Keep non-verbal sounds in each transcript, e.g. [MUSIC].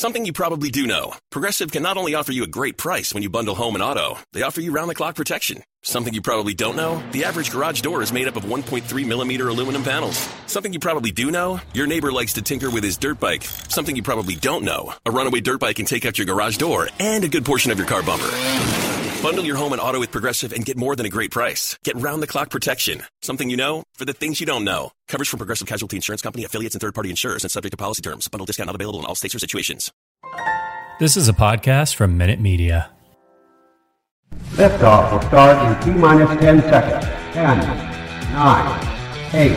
Something you probably do know. Progressive can not only offer you a great price when you bundle home and auto, they offer you round the clock protection. Something you probably don't know? The average garage door is made up of 1.3 millimeter aluminum panels. Something you probably do know? Your neighbor likes to tinker with his dirt bike. Something you probably don't know? A runaway dirt bike can take out your garage door and a good portion of your car bumper. Bundle your home and auto with Progressive and get more than a great price. Get round the clock protection. Something you know for the things you don't know. Coverage from Progressive Casualty Insurance Company, affiliates, and third party insurers and subject to policy terms. Bundle discount not available in all states or situations. This is a podcast from Minute Media. Liftoff will start in T minus 10 seconds. 10, 9, 8,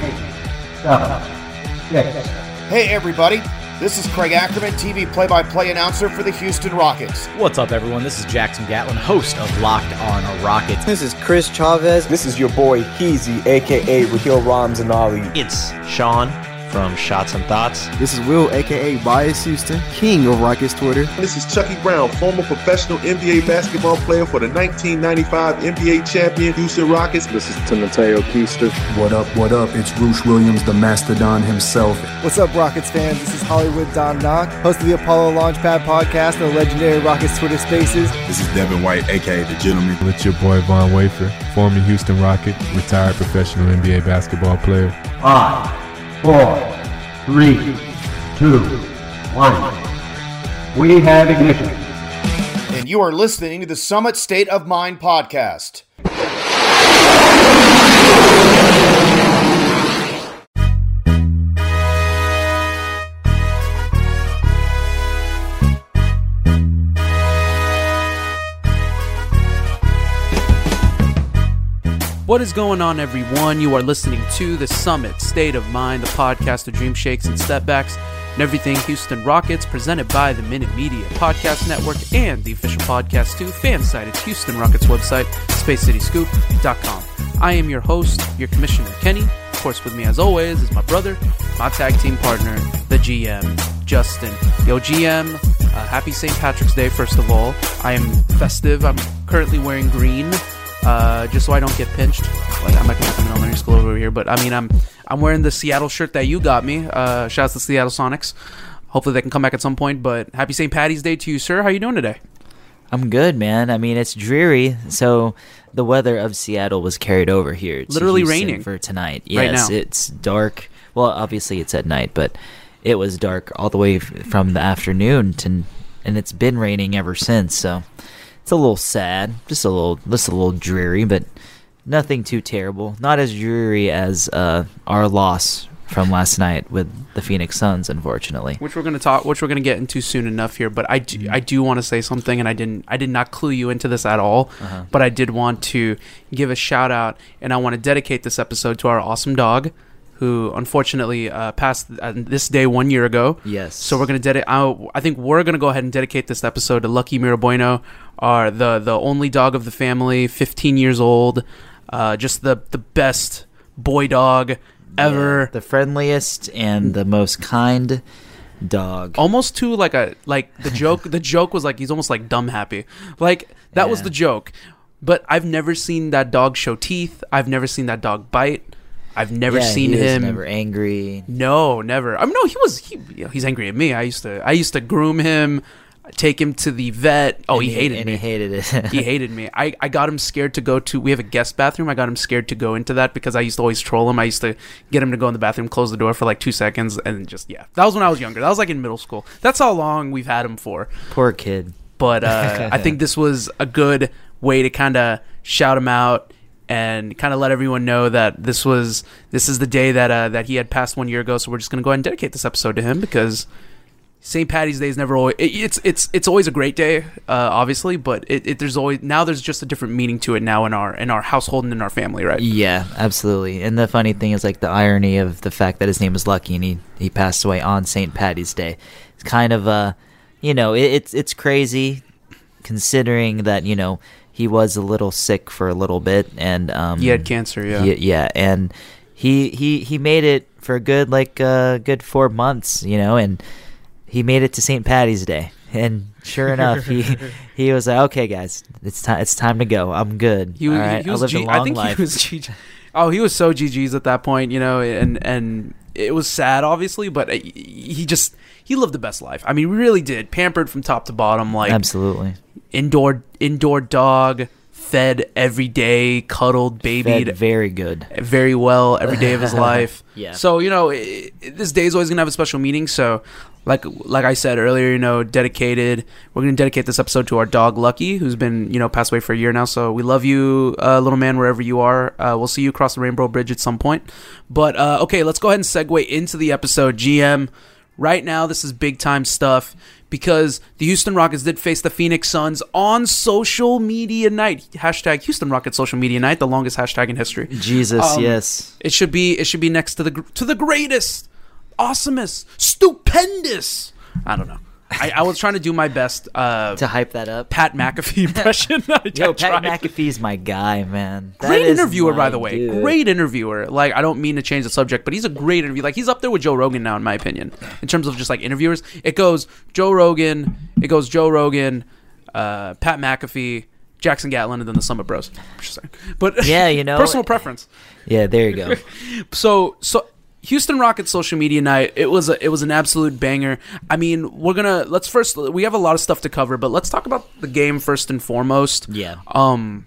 7, 6. Hey, everybody. This is Craig Ackerman, TV play by play announcer for the Houston Rockets. What's up, everyone? This is Jackson Gatlin, host of Locked On Rockets. This is Chris Chavez. This is your boy Heezy, aka Raheel Ramzanali. It's Sean from Shots and Thoughts. This is Will, aka Bias Houston, king of Rockets Twitter. This is Chucky Brown, former professional NBA basketball player for the 1995 NBA champion Houston Rockets. This is Timoteo Keister. What up, what up? It's Roosh Williams, the Mastodon himself. What's up, Rockets fans? This is Hollywood Don Knock, host of the Apollo Launchpad podcast and the legendary Rockets Twitter Spaces. This is Devin White, aka The Gentleman. It's your boy Von Wafer, former Houston Rocket, retired professional NBA basketball player. Five four, three, two, one. We have ignition. And you are listening to the Summit State of Mind podcast. What is going on, everyone? You are listening to the Summit State of Mind, the podcast of dream shakes and stepbacks and everything Houston Rockets, presented by the Minute Media Podcast Network and the official podcast to fan site. It's Houston Rockets website, spacecityscoop.com. I am your host, your commissioner, Kenny. Of course, with me, as always, is my brother, my tag team partner, the GM, Justin. Yo, GM, uh, happy St. Patrick's Day, first of all. I am festive. I'm currently wearing green uh, just so I don't get pinched. Like I'm not gonna come in elementary school over here, but I mean I'm I'm wearing the Seattle shirt that you got me. Uh, shouts to Seattle Sonics. Hopefully they can come back at some point. But happy St. Patty's Day to you, sir. How you doing today? I'm good, man. I mean it's dreary, so the weather of Seattle was carried over here. Literally raining for tonight. Right Yes, now. it's dark. Well, obviously it's at night, but it was dark all the way from the afternoon to, and it's been raining ever since. So it's a little sad, just a little, just a little dreary, but nothing too terrible. Not as dreary as uh, our loss from last night with the Phoenix Suns, unfortunately. Which we're gonna talk, which we're gonna get into soon enough here. But I do, I do want to say something, and I didn't, I did not clue you into this at all. Uh-huh. But I did want to give a shout out, and I want to dedicate this episode to our awesome dog, who unfortunately uh, passed uh, this day one year ago. Yes. So we're gonna dedicate. I, I think we're gonna go ahead and dedicate this episode to Lucky Mirabueno, our the the only dog of the family, 15 years old, uh, just the the best boy dog ever. the friendliest and the most kind dog. almost to like a like the joke [LAUGHS] the joke was like he's almost like dumb happy like that was the joke but i've never seen that dog show teeth i've never seen that dog bite i've never Yeah, seen he him never angry. no never i mean no he was he, you know, he's angry at me i used to i used to groom him take him to the vet oh And he, hated and me he hated it. [LAUGHS] he hated me. I, I got him scared to go to. We have a guest bathroom. I got him scared to go into that because I used to always troll him. I used to get him to go in the bathroom, close the door for like two seconds, and just yeah. That was when I was younger. That was like in middle school. That's how long we've had him for. Poor kid. But uh, [LAUGHS] I think this was a good way to kind of shout him out and kind of let everyone know that this was this is the day that uh, that he had passed one year ago. So we're just gonna go ahead and dedicate this episode to him because. St. Patty's Day is never always. It, it's it's it's always a great day, uh, obviously, but it, it there's always now there's just a different meaning to it now in our in our household and in our family, right? Yeah, absolutely. And the funny thing is like the irony of the fact that his name is Lucky and he, he passed away on St. Patty's Day. It's kind of uh you know, it, it's it's crazy considering that, you know, he was a little sick for a little bit and um He had cancer, yeah. he- yeah, and he he he made it for a good like uh good 4 months, you know, and he made it to St. Patty's Day. [LAUGHS] And sure enough, he [LAUGHS] he was like, "Okay, guys, it's time. It's time to go. I'm good. He, was- All right, he I was lived a G- long I think life." he was GG. Oh, he was so GG's at that point, you know, and and it was sad, obviously, but uh, he just he lived the best life. I mean, he really did. Pampered from top to bottom, like Absolutely. indoor indoor dog, fed every day, cuddled, babied Fed very good. very well every day of his [LAUGHS] life. Yeah. So you know, i i- this day is always gonna have a special meaning. So, like like I said earlier, you know, dedicated. We're gonna dedicate this episode to our dog Lucky, who's been you know passed away for a year now. So we love you, uh, little man, wherever you are. Uh, we'll see you across the Rainbow Bridge at some point. But uh, okay, let's go ahead and segue into the episode. GM, right now this is big time stuff. Because the Houston Rockets did face the Phoenix Suns on social media night. Hashtag Houston Rockets social media night, the longest hashtag in history. Jesus, Um, yes. It should be it should be next to the to the greatest, awesomest, stupendous. I don't know. I, I was trying to do my best uh, to hype that up. Pat McAfee [LAUGHS] impression. I Yo, Pat tried. McAfee's my guy, man. That Great interviewer, by the way. dude. Great interviewer. Like, I don't mean to change the subject, but he's a great interview. Like, he's up there with Joe Rogan now, in my opinion, in terms of just like interviewers. It goes Joe Rogan, it goes Joe Rogan, uh, Pat McAfee, Jackson Gatlin, and then the Summit Bros. But Yeah, you [LAUGHS] know, personal preference. Yeah, there you go. [LAUGHS] so so Houston Rockets social media night. It was a, it was an absolute banger. I mean, we're gonna let's first we have a lot of stuff to cover, but let's talk about the game first and foremost. Yeah. Um.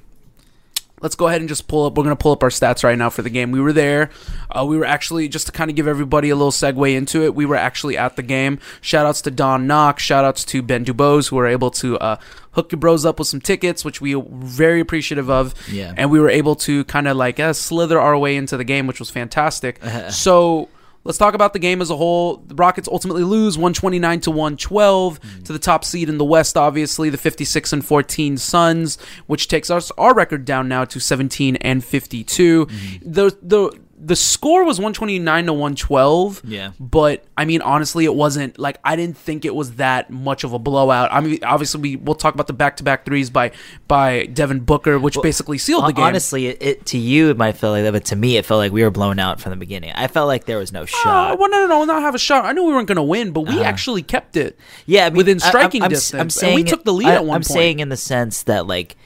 Let's go ahead and just pull up. We're gonna pull up our stats right now for the game. We were there. Uh, we were actually just to kind of give everybody a little segue into it. We were actually at the game. Shout outs to Don Knox. Shout outs to Ben Dubose who were able to uh, hook your bros up with some tickets, which we were very appreciative of. Yeah. And we were able to kind of like uh, slither our way into the game, which was fantastic. [LAUGHS] so let's talk about the game as a whole. The Rockets ultimately lose 129 to 112 to the top seed in the West, obviously, the 56 and 14 Suns, which takes us our record down now to 17 and 52. Mm-hmm. The the the score was 129 to 112. Yeah. But I mean, honestly, it wasn't like I didn't think it was that much of a blowout. I mean, obviously, we we'll talk about the back to back threes by by Devin Booker, which basically sealed the game. Honestly, it, it to you it might feel like that, but to me it felt like we were blown out from the beginning. I felt like there was no Uh, shot. well, no, no, no, not have a shot. I knew we weren't going to win, but we Uh-huh. actually kept it. yeah, I mean, within I- I'm- striking I'm, distance. I'm saying we took the lead I, at one point. I'm point. saying in the sense that like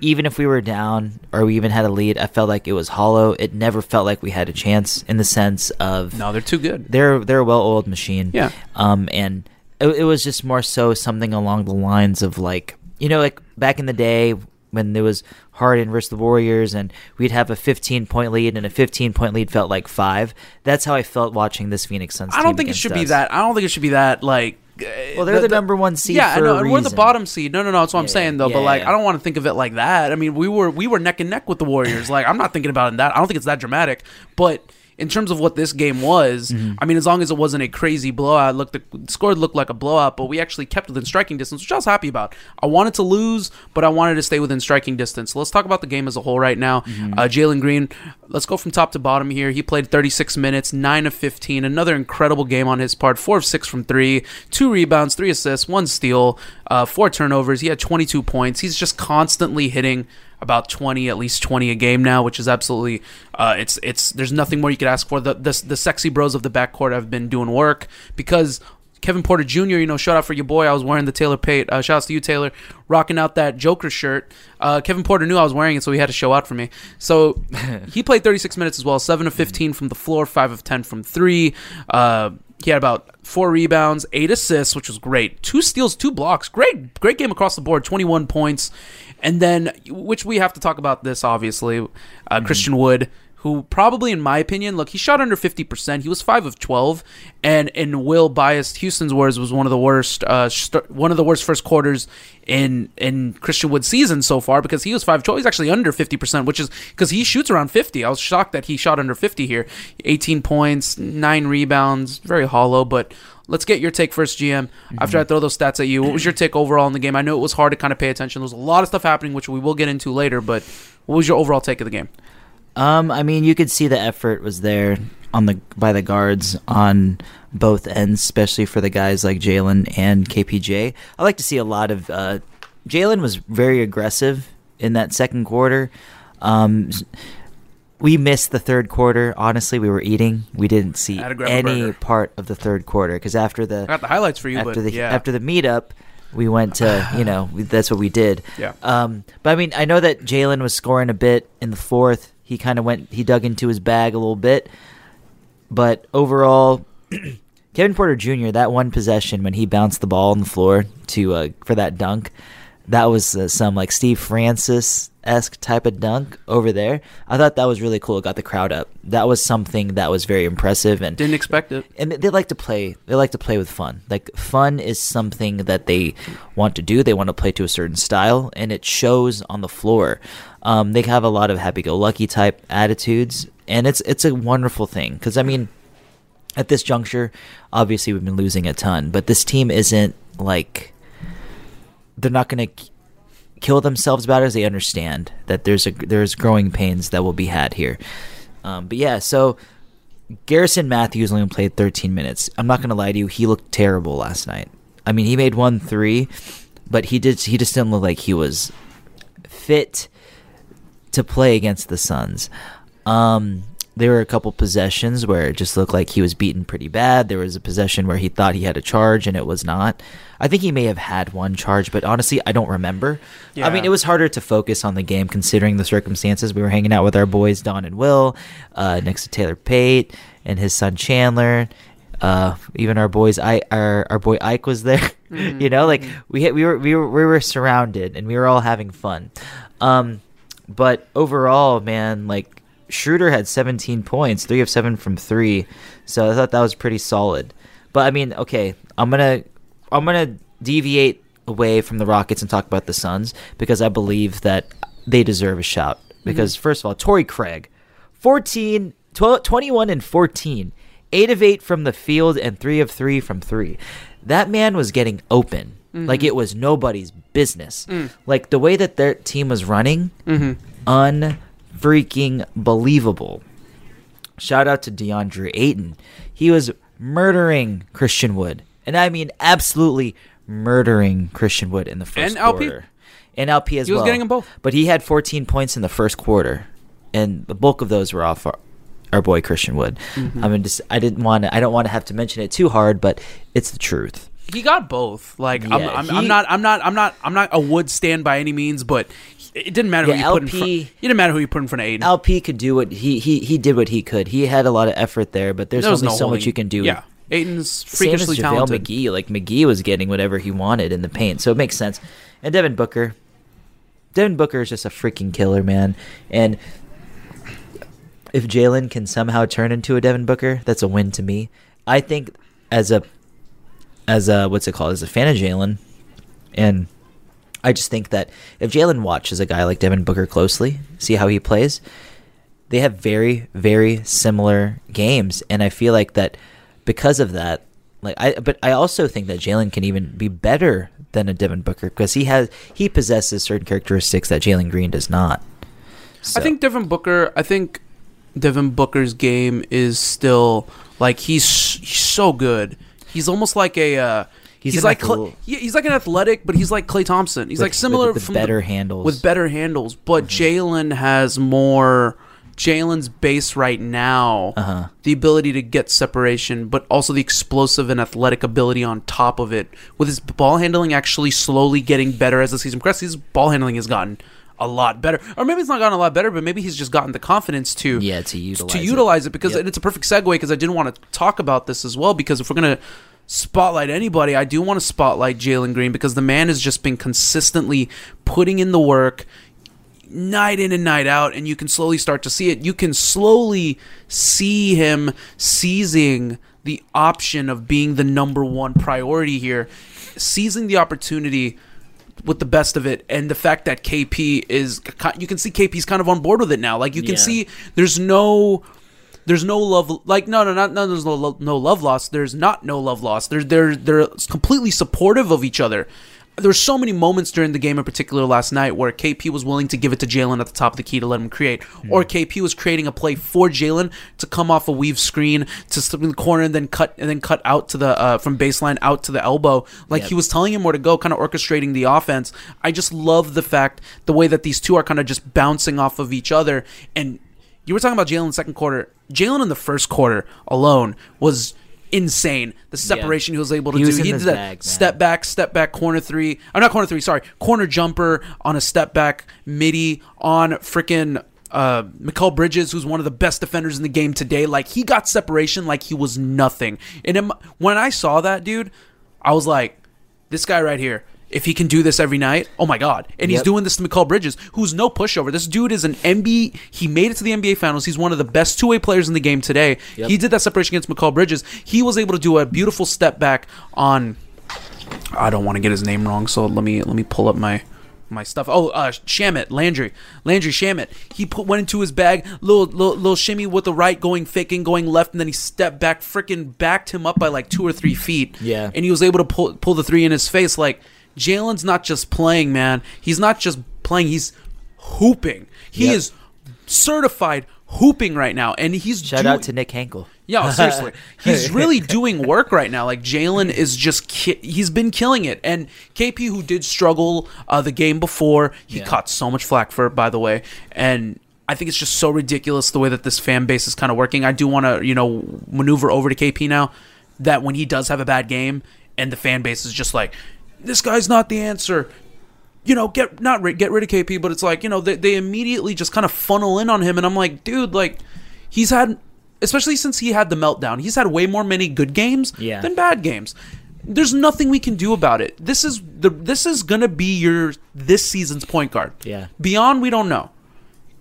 even if we were down or we even had a lead, I felt like it was hollow. It never felt like we had a chance in the sense of no, they're too good. They're they're a well-oiled machine. Yeah. Um, and it, it was just more so something along the lines of like you know like back in the day when there was Harden versus the Warriors and we'd have a 15 point lead and a 15 point lead felt like five. That's how I felt watching this Phoenix Suns. I don't think it should be that. I don't think it should be that. Like, Uh, well, they're the, number one seed. yeah, I know, a and we're the bottom seed. No, no, no. That's what I'm saying though. yeah, but like, yeah. I don't want to think of it like that. I mean, we were we were neck and neck with the Warriors. like, I'm not thinking about it in that. I don't think it's that dramatic. But in terms of what this game was, Mm-hmm. I mean, as long as it wasn't a crazy blowout, look, the score looked like a blowout, but we actually kept within striking distance, which I was happy about. I wanted to lose, but I wanted to stay within striking distance. So let's talk about the game as a whole right now. Mm-hmm. Uh, Jalen Green, let's go from top to bottom here. He played 36 minutes, 9 of 15. Another incredible game on his part. 4 of 6 from 3, 2 rebounds, 3 assists, 1 steal, uh, 4 turnovers. He had 22 points. He's just constantly hitting about 20 at least 20 a game now which is absolutely uh, it's it's there's nothing more you could ask for the, the the sexy bros of the backcourt have been doing work because Kevin Porter Jr., you know, shout out for your boy. I was wearing the Taylor Pate. Uh, shout out to you, Taylor, rocking out that Joker shirt. Uh, Kevin Porter knew I was wearing it, so he had to show out for me. So [LAUGHS] he played 36 minutes as well, 7 of 15 from the floor, 5 of 10 from 3. Uh, he had about four rebounds, eight assists, which was great. Two steals, two blocks. Great, great game across the board. 21 points. And then, which we have to talk about this, obviously, uh, Christian Wood who probably, in my opinion, look, he shot under 50%. He was 5 of 12. And in Will biased Houston's words, was one of the worst, uh, st- one of the worst first quarters in in Christian Wood's season so far because he was 5 of 12. He's actually under 50%, which is because he shoots around 50. I was shocked that he shot under 50 here. 18 points, 9 rebounds, very hollow, but let's get your take first, GM. After I throw those stats at you, what was your take overall in the game? I know it was hard to kind of pay attention. There was a lot of stuff happening, which we will get into later, but what was your overall take of the game? Um, I mean, you could see the effort was there on the by the guards on both ends, especially for the guys like Jalen and KPJ. I like to see a lot of. Uh, Jalen was very aggressive in that second quarter. Um, we missed the third quarter. Honestly, we were eating. We didn't see I had to grab a any part of the third quarter because after the I got the highlights for you, after but the yeah. after the meetup, we went to you know that's what we did. Yeah. Um, but I mean, I know that Jalen was scoring a bit in the fourth. He kind of went, he dug into his bag a little bit. but overall, [CLEARS THROAT] Kevin Porter Jr. That one possession when he bounced the ball on the floor to uh, for that dunk, that was uh, some like Steve Francis esque type of dunk over there. I thought that was really cool. It got the crowd up. That was something that was very impressive and didn't expect it. And they like to play. They like to play with fun. Like fun is something that they want to do. They want to play to a certain style, and it shows on the floor. Um, they have a lot of happy-go-lucky type attitudes, and it's it's a wonderful thing because I mean, at this juncture, obviously we've been losing a ton, but this team isn't like they're not going to kill themselves about it as they understand that there's a there's growing pains that will be had here. Um, but yeah, so Garrison Mathews only played 13 minutes. I'm not gonna lie to you, he looked terrible last night. I mean, he made one three, but he did he just didn't look like he was fit to play against the Suns. Um, there were a couple possessions where it just looked like he was beaten pretty bad. There was a possession where he thought he had a charge and it was not. I think he may have had one charge, but honestly, I don't remember. Yeah. I mean, it was harder to focus on the game considering the circumstances. We were hanging out with our boys Don and Will, uh, next to Taylor Pate and his son Chandler. Uh, even our boys, I our our boy Ike was there. Mm-hmm. [LAUGHS] you know, like we we were we were we were surrounded and we were all having fun. Um, but overall, man, like Schroeder had 17 points, three of seven from three, so I thought that was pretty solid. But I mean, okay, I'm gonna I'm gonna deviate away from the Rockets and talk about the Suns because I believe that they deserve a shout. Because mm-hmm. first of all, Torrey Craig, 14, 12, 21 and 14, eight of eight from the field and three of three from three. That man was getting open. Mm-hmm. Like it was nobody's business. Mm. Like the way that their team was running, mm-hmm. un freaking believable. Shout out to DeAndre Ayton. He was murdering Christian Wood. And I mean absolutely murdering Christian Wood in the first and LP. quarter. And LP as he well. He was getting them both. But he had 14 points in the first quarter. And the bulk of those were off our, our boy Christian Wood. Mm-hmm. I mean just I didn't want to I don't want to have to mention it too hard, but it's the truth. He got both. Like yeah, I'm, I'm, he, I'm, not I'm not I'm not I'm not a Wood stand by any means, but it didn't matter yeah, who you LP, put in front. It didn't matter who you put in front of Ayton. LP could do what he he he did what he could. He had a lot of effort there, but there's there only no so holding. much you can do. Yeah, Ayton's freakishly Same as talented. McGee, like McGee was getting whatever he wanted in the paint, so it makes sense. And Devin Booker, Devin Booker is just a freaking killer, man. And if Jalen can somehow turn into a Devin Booker, that's a win to me. I think as a as a what's it called as a fan of Jalen, and I just think that if Jalen watches a guy like Devin Booker closely, see how he plays, they have very, very similar games, and I feel like that because of that, like I, but I also think that Jalen can even be better than a Devin Booker because he has he possesses certain characteristics that Jalen Green does not. So. I think Devin Booker. I think Devin Booker's game is still like he's he's so good. He's almost like a. Uh, He's, he's like Cl- he's like an athletic, but he's like Klay Thompson. He's with, like similar with, with better the, handles with better handles. But mm-hmm. Jalen has more. Jalen's base right now, uh-huh. the ability to get separation, but also the explosive and athletic ability on top of it. With his ball handling actually slowly getting better as the season progresses, his ball handling has gotten a lot better, or maybe it's not gotten a lot better, but maybe he's just gotten the confidence to yeah to utilize to utilize it, it because yep. it's a perfect segue because I didn't want to talk about this as well because if we're gonna spotlight anybody, I do want to spotlight Jalen Green because the man has just been consistently putting in the work night in and night out, and you can slowly start to see it. You can slowly see him seizing the option of being the number one priority here, seizing the opportunity with the best of it and the fact that KP is you can see KP's kind of on board with it now like you can yeah. see there's no there's no love like no no not no there's no no love loss. there's not no love loss. they're they're they're completely supportive of each other there were so many moments during the game in particular last night where KP was willing to give it to Jalen at the top of the key to let him create, mm. or KP was creating a play for Jalen to come off a weave screen to slip in the corner and then cut and then cut out to the uh, from baseline out to the elbow. Like yep. he was telling him where to go, kind of orchestrating the offense. I just love the fact the way that these two are kind of just bouncing off of each other and you were talking about Jalen second quarter. Jalen in the first quarter alone was insane. The separation yeah. he was able to he do. he did that bag, step back, step back, corner three. I'm not corner three. Sorry, corner jumper on a step back midi on freaking uh, Bridges, who's one of the best defenders in the game today. Like he got separation like he was nothing. And in, when I saw that dude, I was like, this guy right here. If he can do this every night, oh my god! And he's doing this to Mikal Bridges, who's no pushover. This dude is an NBA. He made it to the NBA Finals. He's one of the best two way players in the game today. Yep. He did that separation against Mikal Bridges. He was able to do a beautiful step back on I don't want to get his name wrong, so let me let me pull up my my stuff. Oh, uh, Shamet Landry, Landry Shamet. He put went into his bag, little little, little shimmy with the right, going faking, going left, and then he stepped back, freaking backed him up by like two or three feet. Yeah. and he was able to pull pull the three in his face. Like Jalen's not just playing, man. He's not just playing. He's hooping. He Yep. is certified hooping right now, and he's Shout doing- out to Nick Hankel. yeah, [LAUGHS] seriously, he's really doing work right now. Like Jalen is just ki- he's been killing it, and KP who did struggle uh, the game before, he Yeah. caught so much flack for it, by the way, and. I think it's just so ridiculous the way that this fan base is kind of working. I do want to, you know, maneuver over to KP now. That when he does have a bad game, and the fan base is just like, "This guy's not the answer," you know, get not get rid of KP, but it's like you know they they immediately just kind of funnel in on him, and I'm like, dude, like he's had, especially since he had the meltdown, he's had way more many good games Yeah. than bad games. There's nothing we can do about it. This is the this is gonna be your this season's point guard. Yeah. Beyond, we don't know.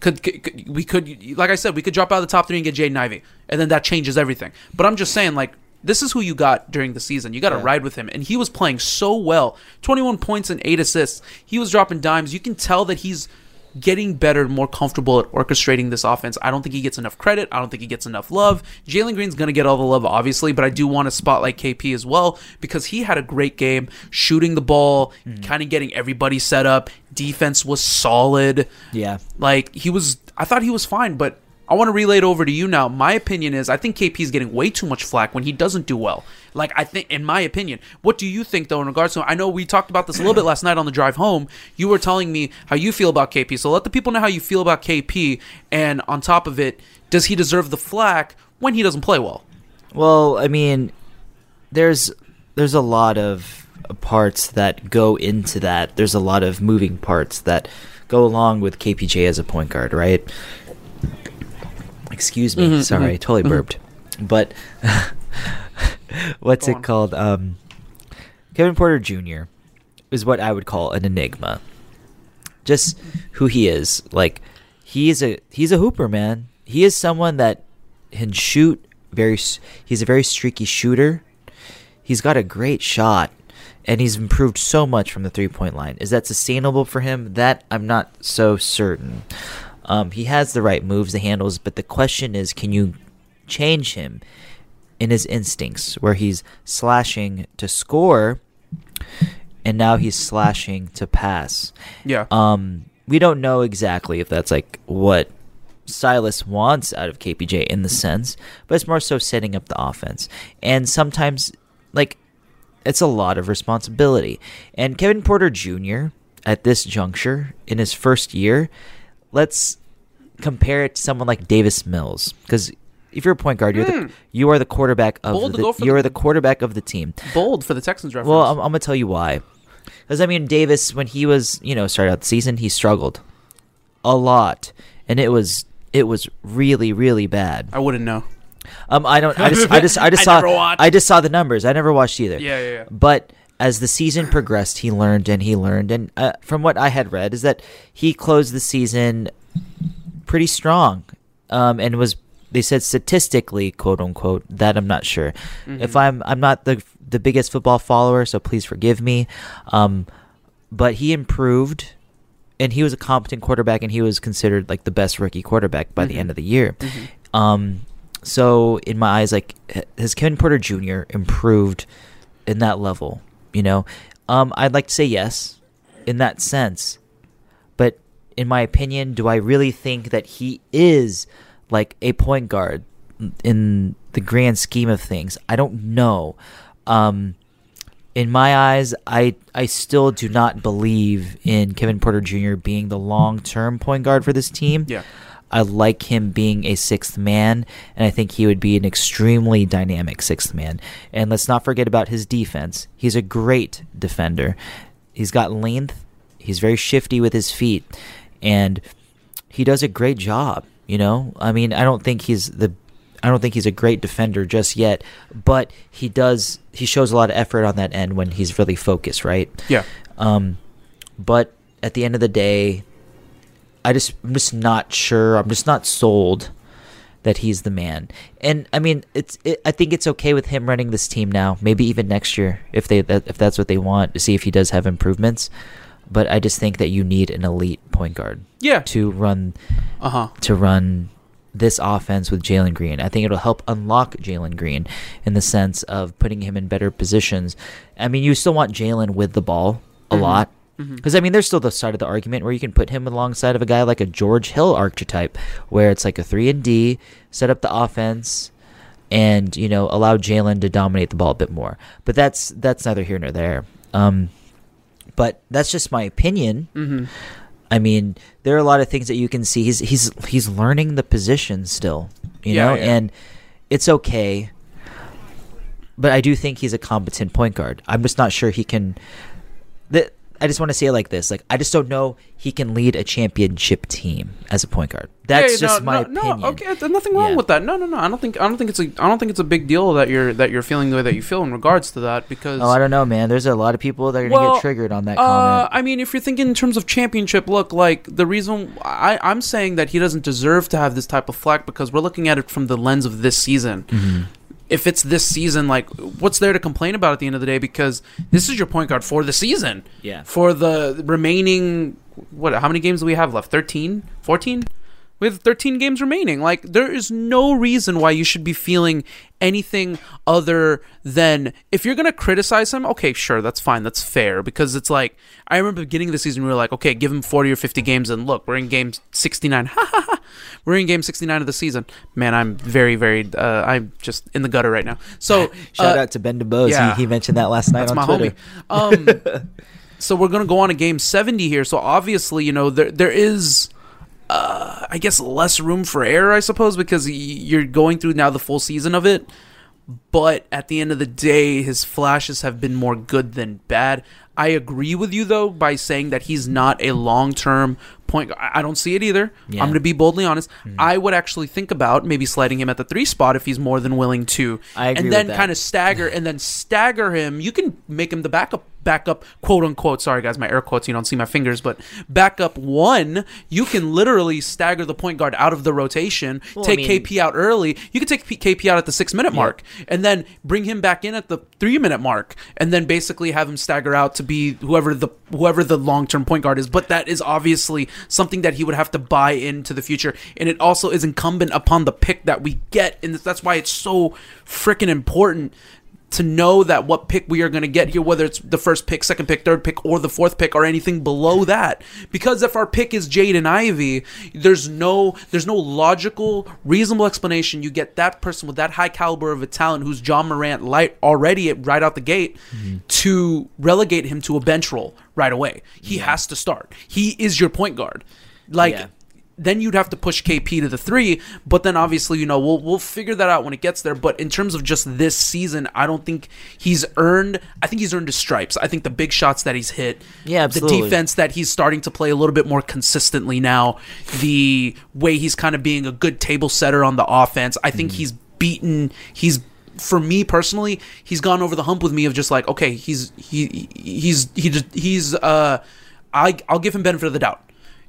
Could, could we could like I said, we could drop out of the top three and get Jaden Ivey, and then that changes everything. But I'm just saying, like this is who you got during the season. You got to Yeah. ride with him, and he was playing so well. 21 points and eight assists. He was dropping dimes. You can tell that he's getting better, more comfortable at orchestrating this offense. I don't think he gets enough credit. I don't think he gets enough love. Jalen Green's going to get all the love, obviously, but I do want to spotlight KP as well because he had a great game shooting the ball, hmm. kind of getting everybody set up. Defense was solid. Yeah. Like he was, I thought he was fine, but I want to relay it over to you now. My opinion is I think KP is getting way too much flack when he doesn't do well. Like I think, in my opinion, what do you think though in regards to? I know we talked about this a little bit last night on the drive home. You were telling me how you feel about KP, so let the people know how you feel about KP. And on top of it, does he deserve the flack when he doesn't play well? Well, I mean, there's there's a lot of parts that go into that. There's a lot of moving parts that go along with KPJ as a point guard, right? Excuse me, Mhm, sorry, mhm, I totally mhm. burped. [LAUGHS] But [LAUGHS] what's Go it on. called? Um, Kevin Porter Jr. is what I would call an enigma. Just who he is, like he is a he's a hooper, man. He is someone that can shoot very. He's a very streaky shooter. He's got a great shot, and he's improved so much from the three point line. Is that sustainable for him? That I'm not so certain. Um, he has the right moves, the handles, but the question is, can you change him in his instincts, where he's slashing to score, and now he's slashing to pass? Yeah. Um, we don't know exactly if that's like what Silas wants out of KPJ in the sense, but it's more so setting up the offense. And sometimes, like, it's a lot of responsibility. And Kevin Porter Jr., at this juncture, in his first year, let's compare it to someone like Davis Mills. Because if you're a point guard, you're the, Hmm. you are the quarterback of Bold the, you are the quarterback of the team. Bold for the Texans reference. Well, I'm, I'm gonna tell you why. Because I mean, Davis, when he was, you know, started out the season, he struggled a lot, and it was it was really really bad. I wouldn't know. Um, I don't. I just I just I [LAUGHS] just I saw. I just saw the numbers. I never watched either. Yeah, yeah, yeah. But as the season progressed, he learned and he learned, and uh, from what I had read, is that he closed the season pretty strong, um, and was they said statistically, quote unquote, that I'm not sure. If Mhm. I'm I'm not the the biggest football follower, so please forgive me. Um, but he improved, and he was a competent quarterback, and he was considered like the best rookie quarterback by the Mhm. end of the year. Mhm. Um, so in my eyes, like has Kevin Porter Jr. improved in that level? You know, um, I'd like to say yes, in that sense. But in my opinion, do I really think that he is like a point guard in the grand scheme of things? I don't know. Um, in my eyes, I I still do not believe in Kevin Porter Jr. being the long term point guard for this team. Yeah. I like him being a sixth man, and I think he would be an extremely dynamic sixth man. And let's not forget about his defense. He's a great defender. He's got length. He's very shifty with his feet, and he does a great job. You know, I mean, I don't think he's the I don't think he's a great defender just yet, but he does he shows a lot of effort on that end when he's really focused, right? Yeah. Um but at the end of the day, I just I'm just not sure. I'm just not sold that he's the man. And I mean, it's it, I think it's okay with him running this team now. Maybe even next year if they that, if that's what they want to see if he does have improvements. But I just think that you need an elite point guard. Yeah. To run. Uh huh. To run this offense with Jalen Green. I think it'll help unlock Jalen Green in the sense of putting him in better positions. I mean, you still want Jalen with the ball a Mhm. lot. Mhm. Because I mean, there's still the side of the argument where you can put him alongside of a guy like a George Hill archetype, where it's like a three and D, set up the offense, and you know allow Jalen to dominate the ball a bit more. But that's that's neither here nor there. Um, but that's just my opinion. Mhm. I mean, there are a lot of things that you can see. He's he's he's learning the position still, you Yeah, know, yeah. and it's okay. But I do think he's a competent point guard. I'm just not sure he can. The, I just want to say it like this: like I just don't know he can lead a championship team as a point guard. That's Yeah, just no, my no, opinion. No, okay, there's nothing wrong Yeah. with that. No, no, no. I don't think I don't think it's a I don't think it's a big deal that you're that you're feeling the way that you feel in regards to that because Oh, I don't know, man. There's a lot of people that are gonna Well, get triggered on that uh, comment. I mean, if you're thinking in terms of championship, look, like the reason I, I'm saying that he doesn't deserve to have this type of flack because we're looking at it from the lens of this season. Mm-hmm. If it's this season, like, what's there to complain about at the end of the day? Because this is your point guard for the season. Yeah. For the remaining, what? How many games do we have left? 13? 14? Have 13 games remaining. Like, there is no reason why you should be feeling anything other than if you're going to criticize him, okay, sure, that's fine. That's fair. Because it's like, I remember beginning of the season, we were like, okay, give him 40 or 50 games, and look, we're in game 69. [LAUGHS] Ha ha ha. We're in game 69 of the season. Man, I'm very, very, uh, I'm just in the gutter right now. So, [LAUGHS] Shout uh, out to Ben Dubose. yeah. He, he mentioned that last night That's on my Twitter. homie. Um, [LAUGHS] so we're gonna go on a game seventy here. So obviously, you know, there there is, uh, I guess, less room for error, I suppose, because you're going through now the full season of it. But at the end of the day, his flashes have been more good than bad. I agree with you though by saying that he's not a long term point. I I don't see it either. Yeah. I'm going to be boldly honest. I would actually think about maybe sliding him at the three spot if he's more than willing to, I agree and then kind of stagger and then stagger him. You can make him the backup, backup, quote unquote. Sorry guys, my air quotes. You don't see my fingers, but backup one. You can literally stagger the point guard out of the rotation. Well, I take mean- KP out early. You can take KP out at the six minute mark, and then bring him back in at the three minute mark, and then basically have him stagger out to be whoever the whoever the long term point guard is. But that is obviously something that he would have to buy into the future, and it also is incumbent upon the pick that we get, and that's why it's so freaking important to know that what pick we are going to get here, whether it's the first pick, second pick, third pick, or the fourth pick, or anything below that. Because if our pick is Jaden Ivey, there's no there's no logical, reasonable explanation. You get that person with that high caliber of a talent, who's Ja Morant light already at, right out the gate, mm-hmm. to relegate him to a bench role right away. He has to start. He is your point guard. Like Yeah. Then you'd have to push KP to the three, but then obviously, you know, we'll we'll figure that out when it gets there. But in terms of just this season, I don't think he's earned I think he's earned his stripes. I think the big shots that he's hit, Yeah, absolutely. the defense that he's starting to play a little bit more consistently now, the way he's kind of being a good table setter on the offense, I Mm-hmm. think he's beaten he's for me personally, he's gone over the hump with me of just like, okay, he's he he's he just he's uh I I'll give him benefit of the doubt.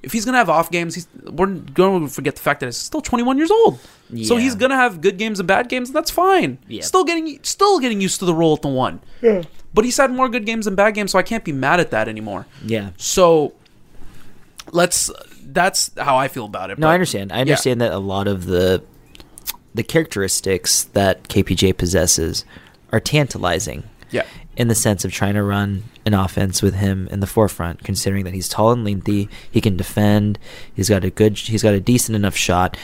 If he's gonna have off games, he's we're gonna forget the fact that he's still 21 years old. So he's gonna have good games and bad games. And that's fine. Yeah. Still getting still getting used to the role at the one. But he's had more good games than bad games, so I can't be mad at that anymore. Yeah. So let's. That's how I feel about it. No, but- I understand. I yeah. understand that a lot of the the characteristics that KPJ possesses are tantalizing. Yeah. In the sense of trying to run an offense with him in the forefront, considering that he's tall and lengthy, he can defend, he's got a good, he's got a decent enough shot.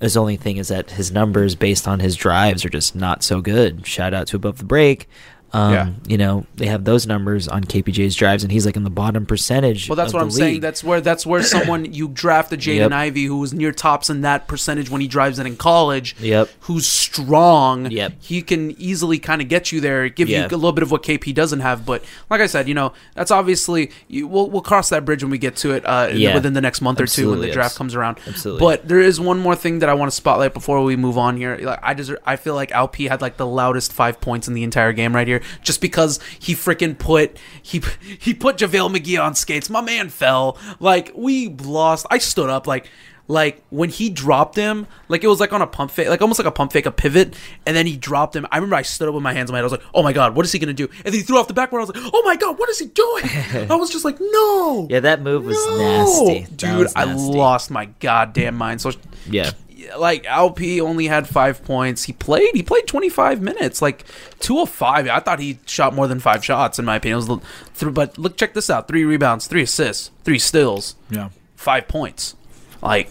His only thing is that his numbers based on his drives are just not so good. Shout out to above the break. Um, Yeah. You know, they have those numbers on KPJ's drives, and he's like in the bottom percentage. Well, that's what I'm saying. That's where that's where [CLEARS THROAT] someone you draft a Jaden Yep. Ivey who was near tops in that percentage when he drives it in college. Yep. Who's strong. Yep. He can easily kind of get you there, give Yeah. you a little bit of what KP doesn't have. But like I said, you know, that's obviously you, we'll we'll cross that bridge when we get to it uh, Yeah. within the next month or two when the draft comes around. absolutely. But there is one more thing that I want to spotlight before we move on here. Like I deserve, I feel like LP had like the loudest five points in the entire game right here, just because he freaking put he he put JaVale McGee on skates. My man fell. Like we lost. I stood up like. Like when he dropped him, like it was like on a pump fake, like almost like a pump fake, a pivot, and then he dropped him. I remember I stood up with my hands on my head. I was like, "Oh my god, what is he gonna do?" And then he threw off the backboard. I was like, "Oh my god, what is he doing?" [LAUGHS] I was just like, "No, yeah, that move was no. nasty, That dude. was I lost my goddamn mind." So Yeah, like LP only had five points. He played. He played twenty five minutes, like two of five. I thought he shot more than five shots in my opinion. It was but look, check this out: three rebounds, three assists, three steals, Yeah. five points. Like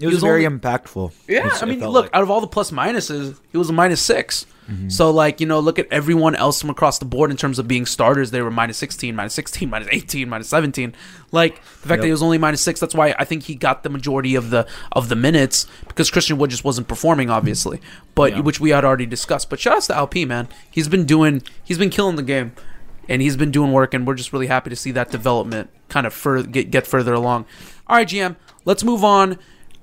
it was, very impactful. yeah, I mean, look, like. out of all the plus minuses, he was a minus 6 Mm-hmm. So, like, you know, look at everyone else from across the board in terms of being starters. They were minus 16, minus 16, minus 18, minus 17. Like, the fact that he was only minus six, that's why I think he got the majority of the of the minutes because Christian Wood just wasn't performing, obviously, but Yeah. which we had already discussed. But shout outs to LP, man. He's been doing, he's been killing the game. And he's been doing work, and we're just really happy to see that development kind of fur- get, get further along. All right, GM, let's move on.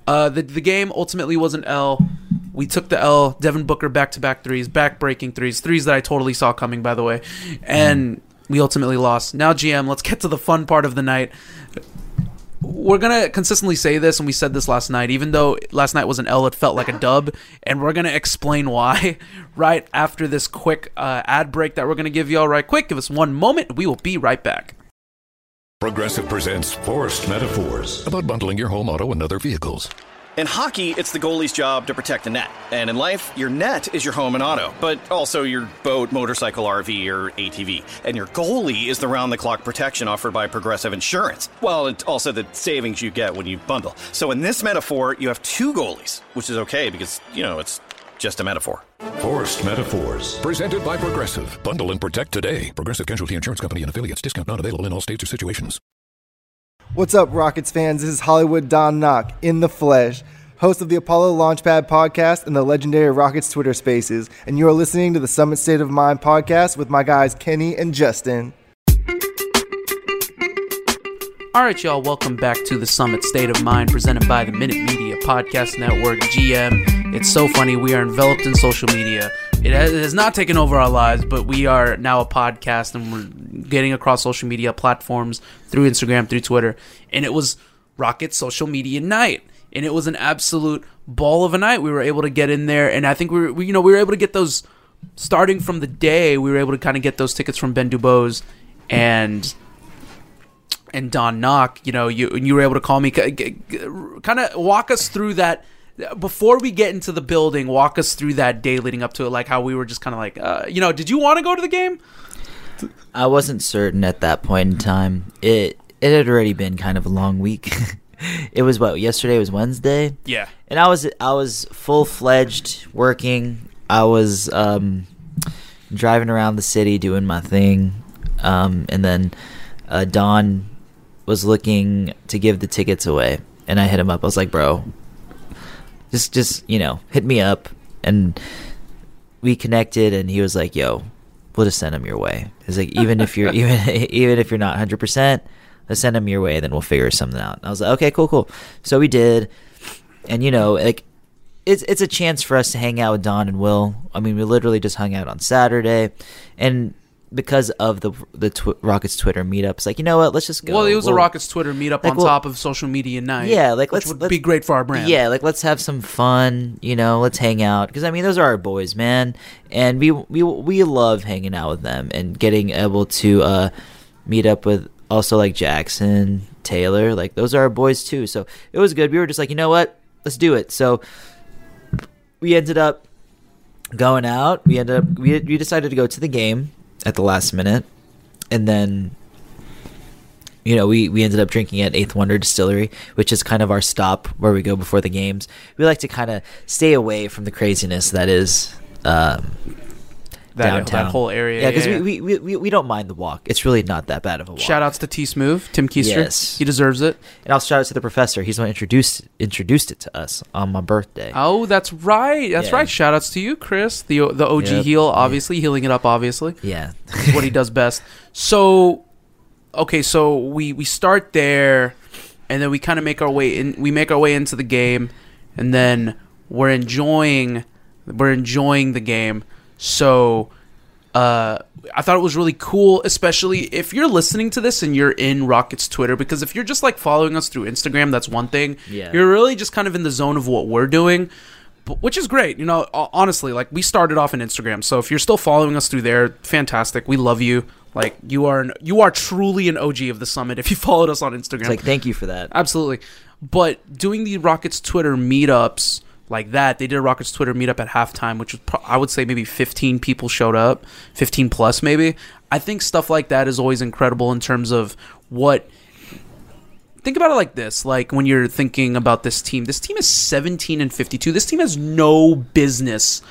Uh, the the game ultimately was an L. We took the L. Devin Booker back to back threes, back breaking threes, threes that I totally saw coming, by the way, and we ultimately lost. Now, GM, let's get to the fun part of the night. We're gonna consistently say this, and we said this last night. Even though last night was an L, it felt like a dub, and we're gonna explain why [LAUGHS] right after this quick uh, ad break that we're gonna give y'all. Right quick, give us one moment. We will be right back. Progressive presents Forced Metaphors about bundling your home auto and other vehicles. In hockey, it's the goalie's job to protect the net. And in life, your net is your home and auto, but also your boat, motorcycle, RV, or ATV. And your goalie is the round the clock protection offered by Progressive Insurance. Well, it's also the savings you get when you bundle. So in this metaphor, you have two goalies, which is okay because, you know, it's just a metaphor. Forced Metaphors. Presented by Progressive. Bundle and protect today. Progressive Casualty Insurance Company and affiliates. Discount not available in all states or situations. What's up, Rockets fans? This is Hollywood Don Knock in the flesh, host of the Apollo Launchpad podcast and the legendary Rockets Twitter Spaces, and you are listening to the Summit State of Mind podcast with my guys Kenny and Justin. All right, y'all, welcome back to the Summit State of Mind presented by the Minute Media Podcast Network, GM. It's so funny. We are enveloped in social media. It has, not taken over our lives, but we are now a podcast and we're getting across social media platforms through Instagram, through Twitter. And it was Rocket Social Media Night. And it was an absolute ball of a night. We were able to get in there, and I think we were, we, you know, we were able to get those starting from the day. We were able to kind of get those tickets from Ben Dubose and and Don Knock, you know, you you were able to call me, kind of walk us through that before we get into the building. Walk us through that day leading up to it, like how we were just kind of like, uh, you know, did you want to go to the game? I wasn't certain at that point in time. It it had already been kind of a long week. [LAUGHS] it was what yesterday was Wednesday. Yeah. and I was I was full fledged working. I was um, driving around the city doing my thing, um, and then uh, Don was looking to give the tickets away, and I hit him up. I was like, "Bro, just just you know, hit me up." And we connected, and he was like, "Yo, we'll just send them your way." He's like, "Even if you're [LAUGHS] even even if you're not hundred percent, let's send them your way, then we'll figure something out." And I was like, "Okay, cool, cool." So we did, and you know, like it's it's a chance for us to hang out with Don and Will. I mean, we literally just hung out on Saturday, and because of the the tw- Rockets Twitter meetups, like you know what, let's just go. Well, it was a We'll- Rockets Twitter meetup like, on we'll- top of social media night. Yeah, like which let's would let's- be great for our brand. Yeah, like let's have some fun. You know, let's hang out because I mean those are our boys, man, and we we we love hanging out with them and getting able to uh, meet up with also like Jackson Taylor. Like those are our boys too. So it was good. We were just like, you know what, let's do it. So we ended up going out. We ended up we we decided to go to the game at the last minute, and then you know, we, we ended up drinking at Eighth Wonder Distillery, which is kind of our stop where we go before the games. We like to kind of stay away from the craziness that is um, that downtown. that whole area. Yeah, because yeah. we, we, we we don't mind the walk. It's really not that bad of a walk. Shout outs to T Smooth, Tim Keister. Yes. He deserves it. And also shout out to the professor. He's the one introduced introduced it to us on my birthday. Oh, that's right. That's Yeah. right. Shout outs to you, Chris, the the OG Yep. heel, obviously healing it up. Obviously, Yeah. what he does best. [LAUGHS] So, okay, so we we start there, and then we kind of make our way in. We make our way into the game, and then we're enjoying we're enjoying the game. So, uh, I thought it was really cool, especially if you're listening to this and you're in Rockets Twitter, because if you're just like following us through Instagram, that's one thing. Yeah. You're really just kind of in the zone of what we're doing, but- which is great. You know, honestly, like we started off in Instagram, so if you're still following us through there, fantastic. We love you. Like you are, an, you are truly an OG of the summit if you [LAUGHS] followed us on Instagram. It's like thank you for that. Absolutely. But doing the Rockets Twitter meetups like that, they did a Rockets Twitter meetup at halftime, which was pro- I would say maybe 15 people showed up, 15 plus maybe. I think stuff like that is always incredible in terms of what. Think about it like this: like when you're thinking about this team, this team is 17 and 52. This team has no business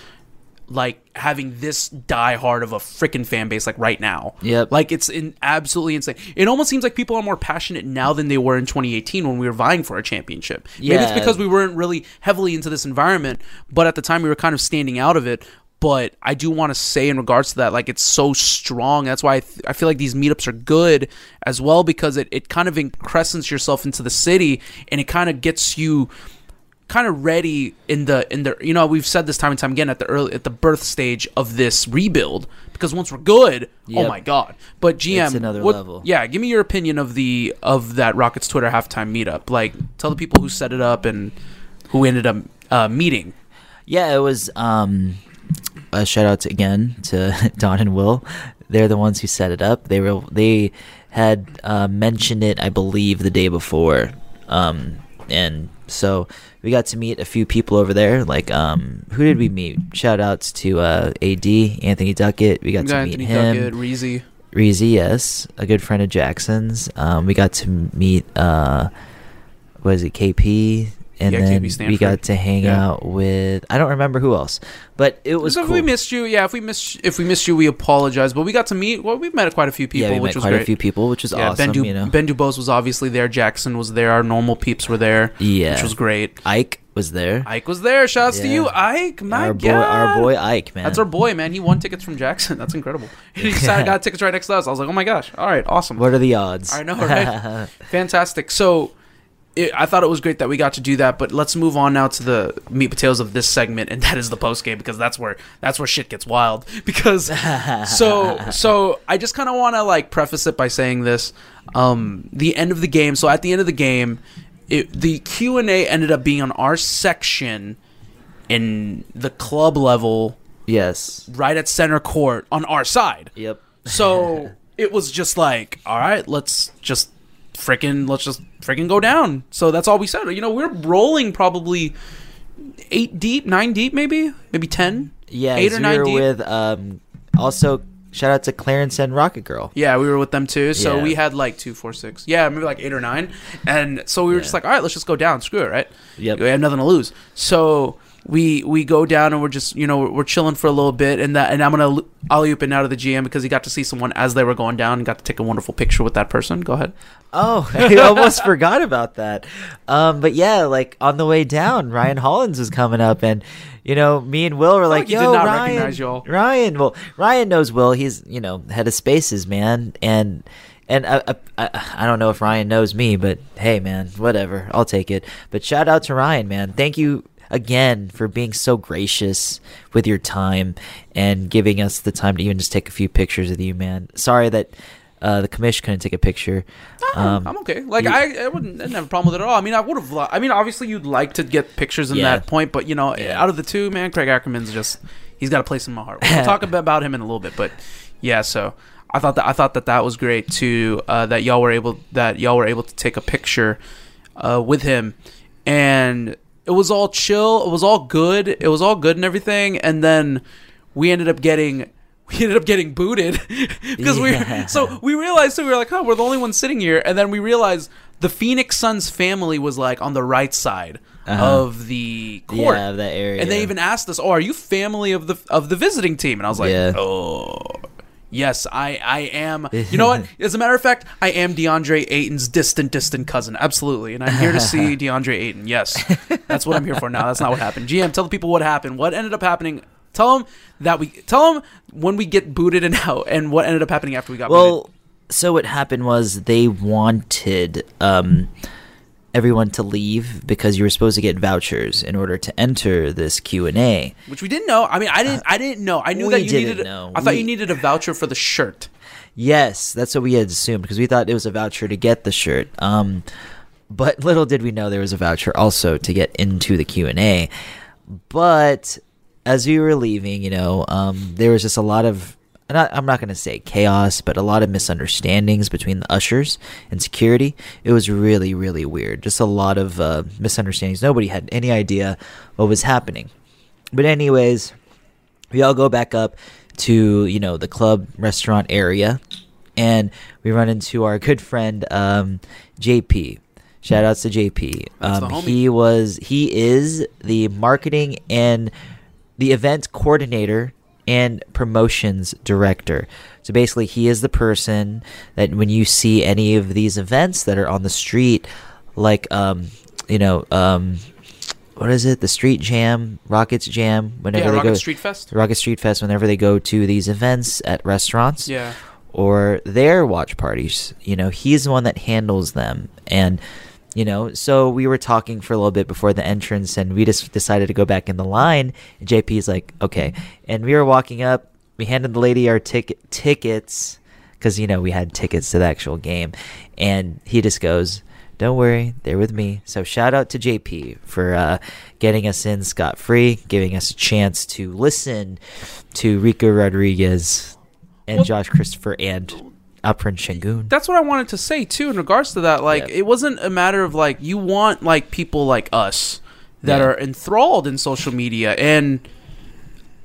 like having this die hard of a freaking fan base like right now. Yep. Like it's in absolutely insane. It almost seems like people are more passionate now than they were in 2018 when we were vying for a championship. Maybe it's because we weren't really heavily into this environment, but at the time we were kind of standing out of it. But I do want to say in regards to that, like it's so strong. That's why I, th- I feel like these meetups are good as well because it, it kind of increscents yourself into the city and it kind of gets you kind of ready in the in the you know we've said this time and time again at the early at the birth stage of this rebuild because once we're good oh my god but gm It's another what- level. yeah give me your opinion of the of that rockets twitter halftime meetup like tell the people who set it up and who ended up uh, meeting Yeah, it was um a shout out to, again to [LAUGHS] Don and Will. They're the ones who set it up. They were they had uh, mentioned it, I believe, the day before. Um and so we got to meet a few people over there. Like um who did we meet? Shout outs to uh AD, Anthony Duckett. We got We to got meet Anthony him. Duckett, Reezy. Reezy, yes, a good friend of Jackson's. Um, we got to meet, uh, what is it, KP, and Yeah, then we got to hang Yeah. out with. I don't remember who else, but it was so if we missed you yeah if we missed if we missed you we apologize but we got to meet well we met quite a few people yeah, we which met was quite great a few people, which was yeah, awesome. ben, du- you know, ben dubose was obviously there jackson was there our normal peeps were there yeah, which was great Ike was there. Ike was there. Shouts to you, Ike. My our God, boy, our boy Ike, man. That's our boy, man. He won tickets from Jackson. [LAUGHS] That's incredible. [LAUGHS] He [LAUGHS] sat, got tickets right next to us. I was like, oh my gosh. All right, awesome. What are the odds? I know, right? Fantastic. So, it, I thought it was great that we got to do that. But let's move on now to the meat and potatoes of this segment, and [LAUGHS] that is the post game because that's where that's where shit gets wild. [LAUGHS] Because so [LAUGHS] so I just kind of want to like preface it by saying this: um, the end of the game. So at the end of the game, it, the Q and A ended up being on our section in the club level. Yes. Right at center court on our side. Yep. So it was just like, all right, let's just freaking let's just freaking go down. So that's all we said. You know, we're rolling probably eight deep, nine deep, maybe, maybe ten. Yeah, eight or nine deep. with um, also shout out to Clarence and Rocket Girl. Yeah, we were with them too. So Yeah. we had like two, four, six. Yeah, maybe like eight or nine. And so we were just like, all right, let's just go down. Screw it, right? Yep. We have nothing to lose. So we we go down and we're just you know we're chilling for a little bit and that and I'm gonna alley oop it out of the GM because he got to see someone as they were going down and got to take a wonderful picture with that person. Go ahead. Oh, [LAUGHS] I almost forgot about that. Um, but yeah, like on the way down, Ryan Hollins was coming up, and you know, me and Will were like, like "Yo, not Ryan, recognize y'all." Ryan." Well, Ryan knows Will. He's you know head of Spaces, man, and and I, I, I I don't know if Ryan knows me, but hey, man, whatever, I'll take it. But shout out to Ryan, man. Thank you again for being so gracious with your time and giving us the time to even just take a few pictures with you, man. Sorry that. Uh, the commission couldn't take a picture. Um, I'm okay. Like you- I, I wouldn't I didn't have a problem with it at all. I mean, I would have. I mean, obviously, you'd like to get pictures in Yeah. that point, but you know, out of the two, man, Craig Ackerman's just he's got a place in my heart. We'll talk [LAUGHS] about about him in a little bit, but yeah. So I thought that I thought that that was great too. Uh, that y'all were able that y'all were able to take a picture uh, with him, and it was all chill. It was all good. It was all good and everything. And then we ended up getting [LAUGHS] we ended up getting booted [LAUGHS] because Yeah. we so we realized so we were like, oh, we're the only ones sitting here, and then we realized the Phoenix Suns family was like on the right side Uh-huh. of the court. Yeah, of that area. And they even asked us, "Oh, are you family of the of the visiting team?" And I was like, Yeah. "Oh, yes, I I am." You know what? [LAUGHS] As a matter of fact, I am DeAndre Ayton's distant distant cousin. Absolutely, and I'm here to see [LAUGHS] DeAndre Ayton. Yes, that's what I'm here for. Now, that's not what happened. GM, tell the people what happened. What ended up happening? Tell them that we tell them when we get booted and out, and what ended up happening after we got booted. Well, so what happened was they wanted um, everyone to leave because you were supposed to get vouchers in order to enter this Q and A. Which we didn't know. I mean, I didn't. I didn't know. I knew that you needed. know. I thought We- you needed a voucher for the shirt. Yes, that's what we had assumed because we thought it was a voucher to get the shirt. Um, but [LAUGHS] little did we know there was a voucher also to get into the Q and A. But as we were leaving, you know, um, there was just a lot of. Not, I'm not going to say chaos, but a lot of misunderstandings between the ushers and security. It was really, really weird. Just a lot of uh, misunderstandings. Nobody had any idea what was happening. But anyways, we all go back up to you know the club restaurant area and we run into our good friend um, jp shout outs to jp um, he was he is the marketing and the event coordinator and promotions director so basically he is the person that when you see any of these events that are on the street like um you know um what is it? The Street Jam, Rockets Jam. Whenever Yeah, they Rocket go, Street Fest. Rocket Street Fest. Whenever they go to these events at restaurants, Yeah. or their watch parties, you know, he's the one that handles them. And you know, so we were talking for a little bit before the entrance, and we just decided to go back in the line. And JP's like, okay, and we were walking up. We handed the lady our ticket tickets because you know we had tickets to the actual game, and he just goes. Don't worry, they're with me. So shout out to JP for uh, getting us in scot free, giving us a chance to listen to Rico Rodriguez and Well- Josh Christopher and Alperen Sengun. That's what I wanted to say too in regards to that. Like, it wasn't a matter of like you want like people like us that Yeah. are enthralled in social media and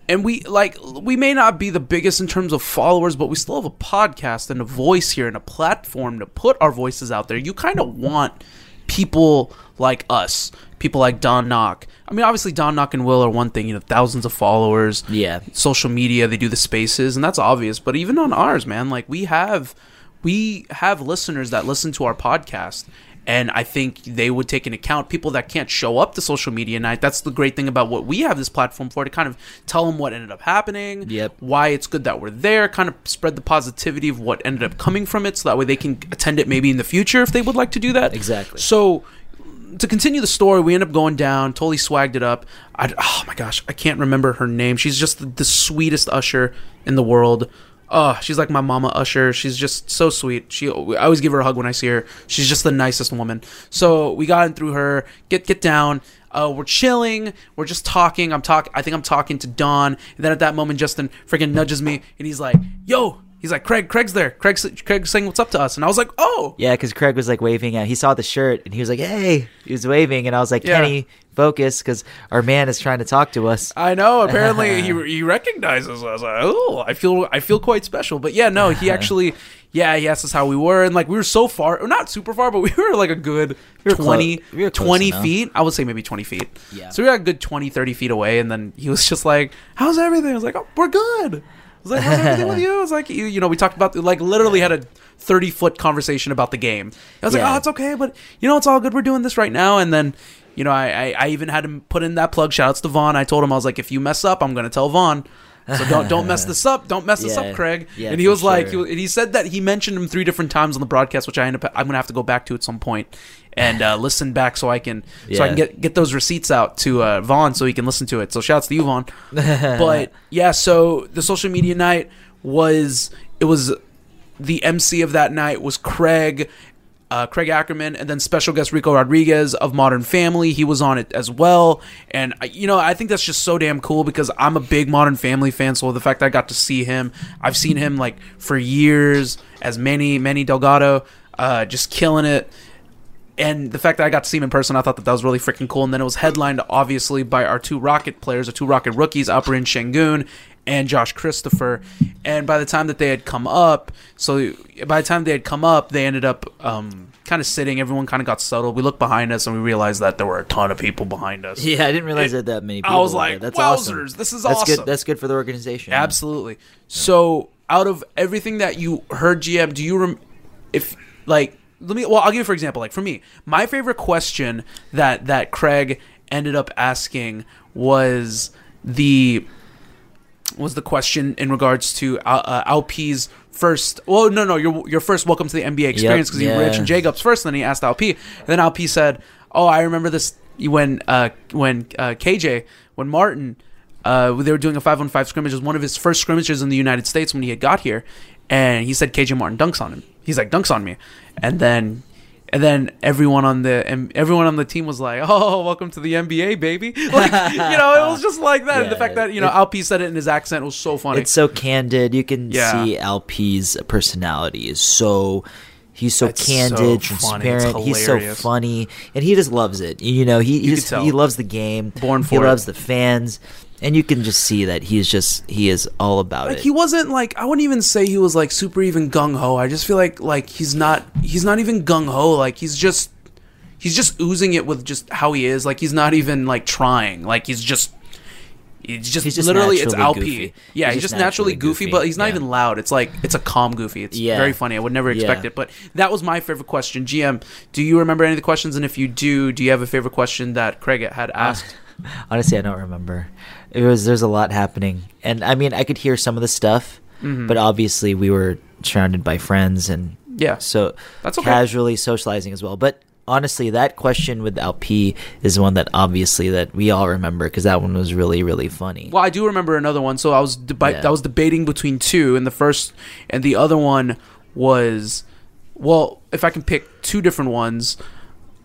and we like we may not be the biggest in terms of followers, but we still have a podcast and a voice here and a platform to put our voices out there. You kind of want people like us, people like Don Knock. I mean, obviously Don Knock and Will are one thing, you know, thousands of followers. Yeah. Social media, they do the spaces, and that's obvious. But even on ours, man, like we have we have listeners that listen to our podcast and I think they would take into account people that can't show up to social media night. That's the great thing about what we have this platform for to kind of tell them what ended up happening, Yep. why it's good that we're there, kind of spread the positivity of what ended up coming from it so that way they can attend it maybe in the future if they would like to do that. Exactly. So to continue the story, we end up going down, totally swagged it up. I, oh my gosh, I can't remember her name. She's just the, the sweetest usher in the world. Oh, she's like my mama usher. She's just so sweet. She, I always give her a hug when I see her. She's just the nicest woman. So we got in through her. Get get down. Uh, we're chilling. We're just talking. I'm talk. I think I'm talking to Don. And then at that moment, Justin freaking nudges me, and he's like, "Yo." He's like, Craig, Craig's there. Craig's, Craig's saying what's up to us. And I was like, oh. Yeah, because Craig was like waving at. He saw the shirt and he was like, "Hey!" He was waving, and I was like, Yeah. "Kenny, focus," because our man is trying to talk to us. I know. Apparently, [LAUGHS] he, he recognizes us. I, oh, I feel I feel quite special. But yeah, no, he [LAUGHS] actually, yeah, he asked us how we were, and like we were so far, not super far, but we [LAUGHS] were like a good We were clo- 20, we were 20 enough. feet. I would say maybe 20 feet. Yeah. So we got a good 20, 30 feet away, and then he was just like, how's everything? I was like, oh, we're good. I was like, how's everything with [LAUGHS] you? I was like, you, you know, we talked about, like, literally had a 30 foot conversation about the game. I was like, Yeah. oh, it's okay, but, you know, it's all good. We're doing this right now. And then, you know, I, I, I even had him put in that plug. Shout outs to Vaughn. I told him, I was like, if you mess up, I'm going to tell Vaughn. So don't don't mess this up. Don't mess this Yeah. up, Craig. Yeah, and he for was like, sure. he, and he said that he mentioned him three different times on the broadcast, which I end up I'm gonna have to go back to at some point and uh, listen back so I can so I can get get those receipts out to uh, Vaughn so he can listen to it. So shouts to you, Vaughn. [LAUGHS] but yeah, so the social media night was it was the MC of that night was Craig. Uh, Craig Ackerman, and then special guest Rico Rodriguez of Modern Family. He was on it as well, and I- you know I think that's just so damn cool because I'm a big Modern Family fan. So the fact that I got to see him, I've seen him like for years as Manny Manny Delgado, uh, just killing it and the fact that I got to see him in person, I thought that that was really freaking cool. And then it was headlined, obviously, by our two Rocket players, our two Rocket rookies, Alperen Sengun, and Josh Christopher. And by the time that they had come up, so by the time they had come up, they ended up um, kind of sitting. Everyone kind of got settled. We looked behind us and we realized that there were a ton of people behind us. Yeah, I didn't realize that that many people. I was like, that's wowzers, awesome. this is that's awesome. Good. That's good for the organization. Absolutely. So, out of everything that you heard, GM, do you rem- if like let me? Well, I'll give you for example. Like for me, my favorite question that that Craig ended up asking was the was the question in regards to uh, uh, Alp's first. Well, no, no, your your first welcome to the NBA experience because yeah. he mentioned Jacobs first, and then he asked Alp. And then Alp said, "Oh, I remember this when uh, when uh, KJ when Martin." Uh, they were doing a five on five scrimmage. It was one of his first scrimmages in the United States when he had got here, and he said KJ Martin dunks on him. He's like dunks on me, and then and then everyone on the and everyone on the team was like, "Oh, welcome to the NBA, baby!" [LAUGHS] Like you know, it was just like that. and the fact that you know it- Alp said it in his accent was so funny. It's so candid. You can Yeah. see LP's personality is so. He's so It's candid. It's transparent. He's so funny, and he just loves it. You know, he You he, just, he loves the game. Born he for it. loves the fans, and you can just see that he's just he is all about like it. he wasn't like I wouldn't even say he was like super even gung ho. I just feel like like he's not he's not even gung ho. Like he's just he's just oozing it with just how he is. Like he's not even like trying. Like he's just it's just, He's just literally it's Alp. goofy. Yeah, He's he's, just just naturally, naturally goofy, goofy, but he's not yeah. even loud. It's like it's a calm goofy. It's Yeah. very funny. I would never expect Yeah. it. But that was my favorite question. GM, do you remember any of the questions? And if you do, do you have a favorite question that Craig had asked? [LAUGHS] Honestly, I don't remember. It was there's a lot happening, and I mean I could hear some of the stuff, Mhm. but obviously we were surrounded by friends and Yeah. so That's okay. casually socializing as well. But honestly, that question with Alp is one that obviously that we all remember because that one was really really funny. Well, I do remember another one. So I was deba- Yeah. I was debating between two, and the first and the other one was, well, if I can pick two different ones,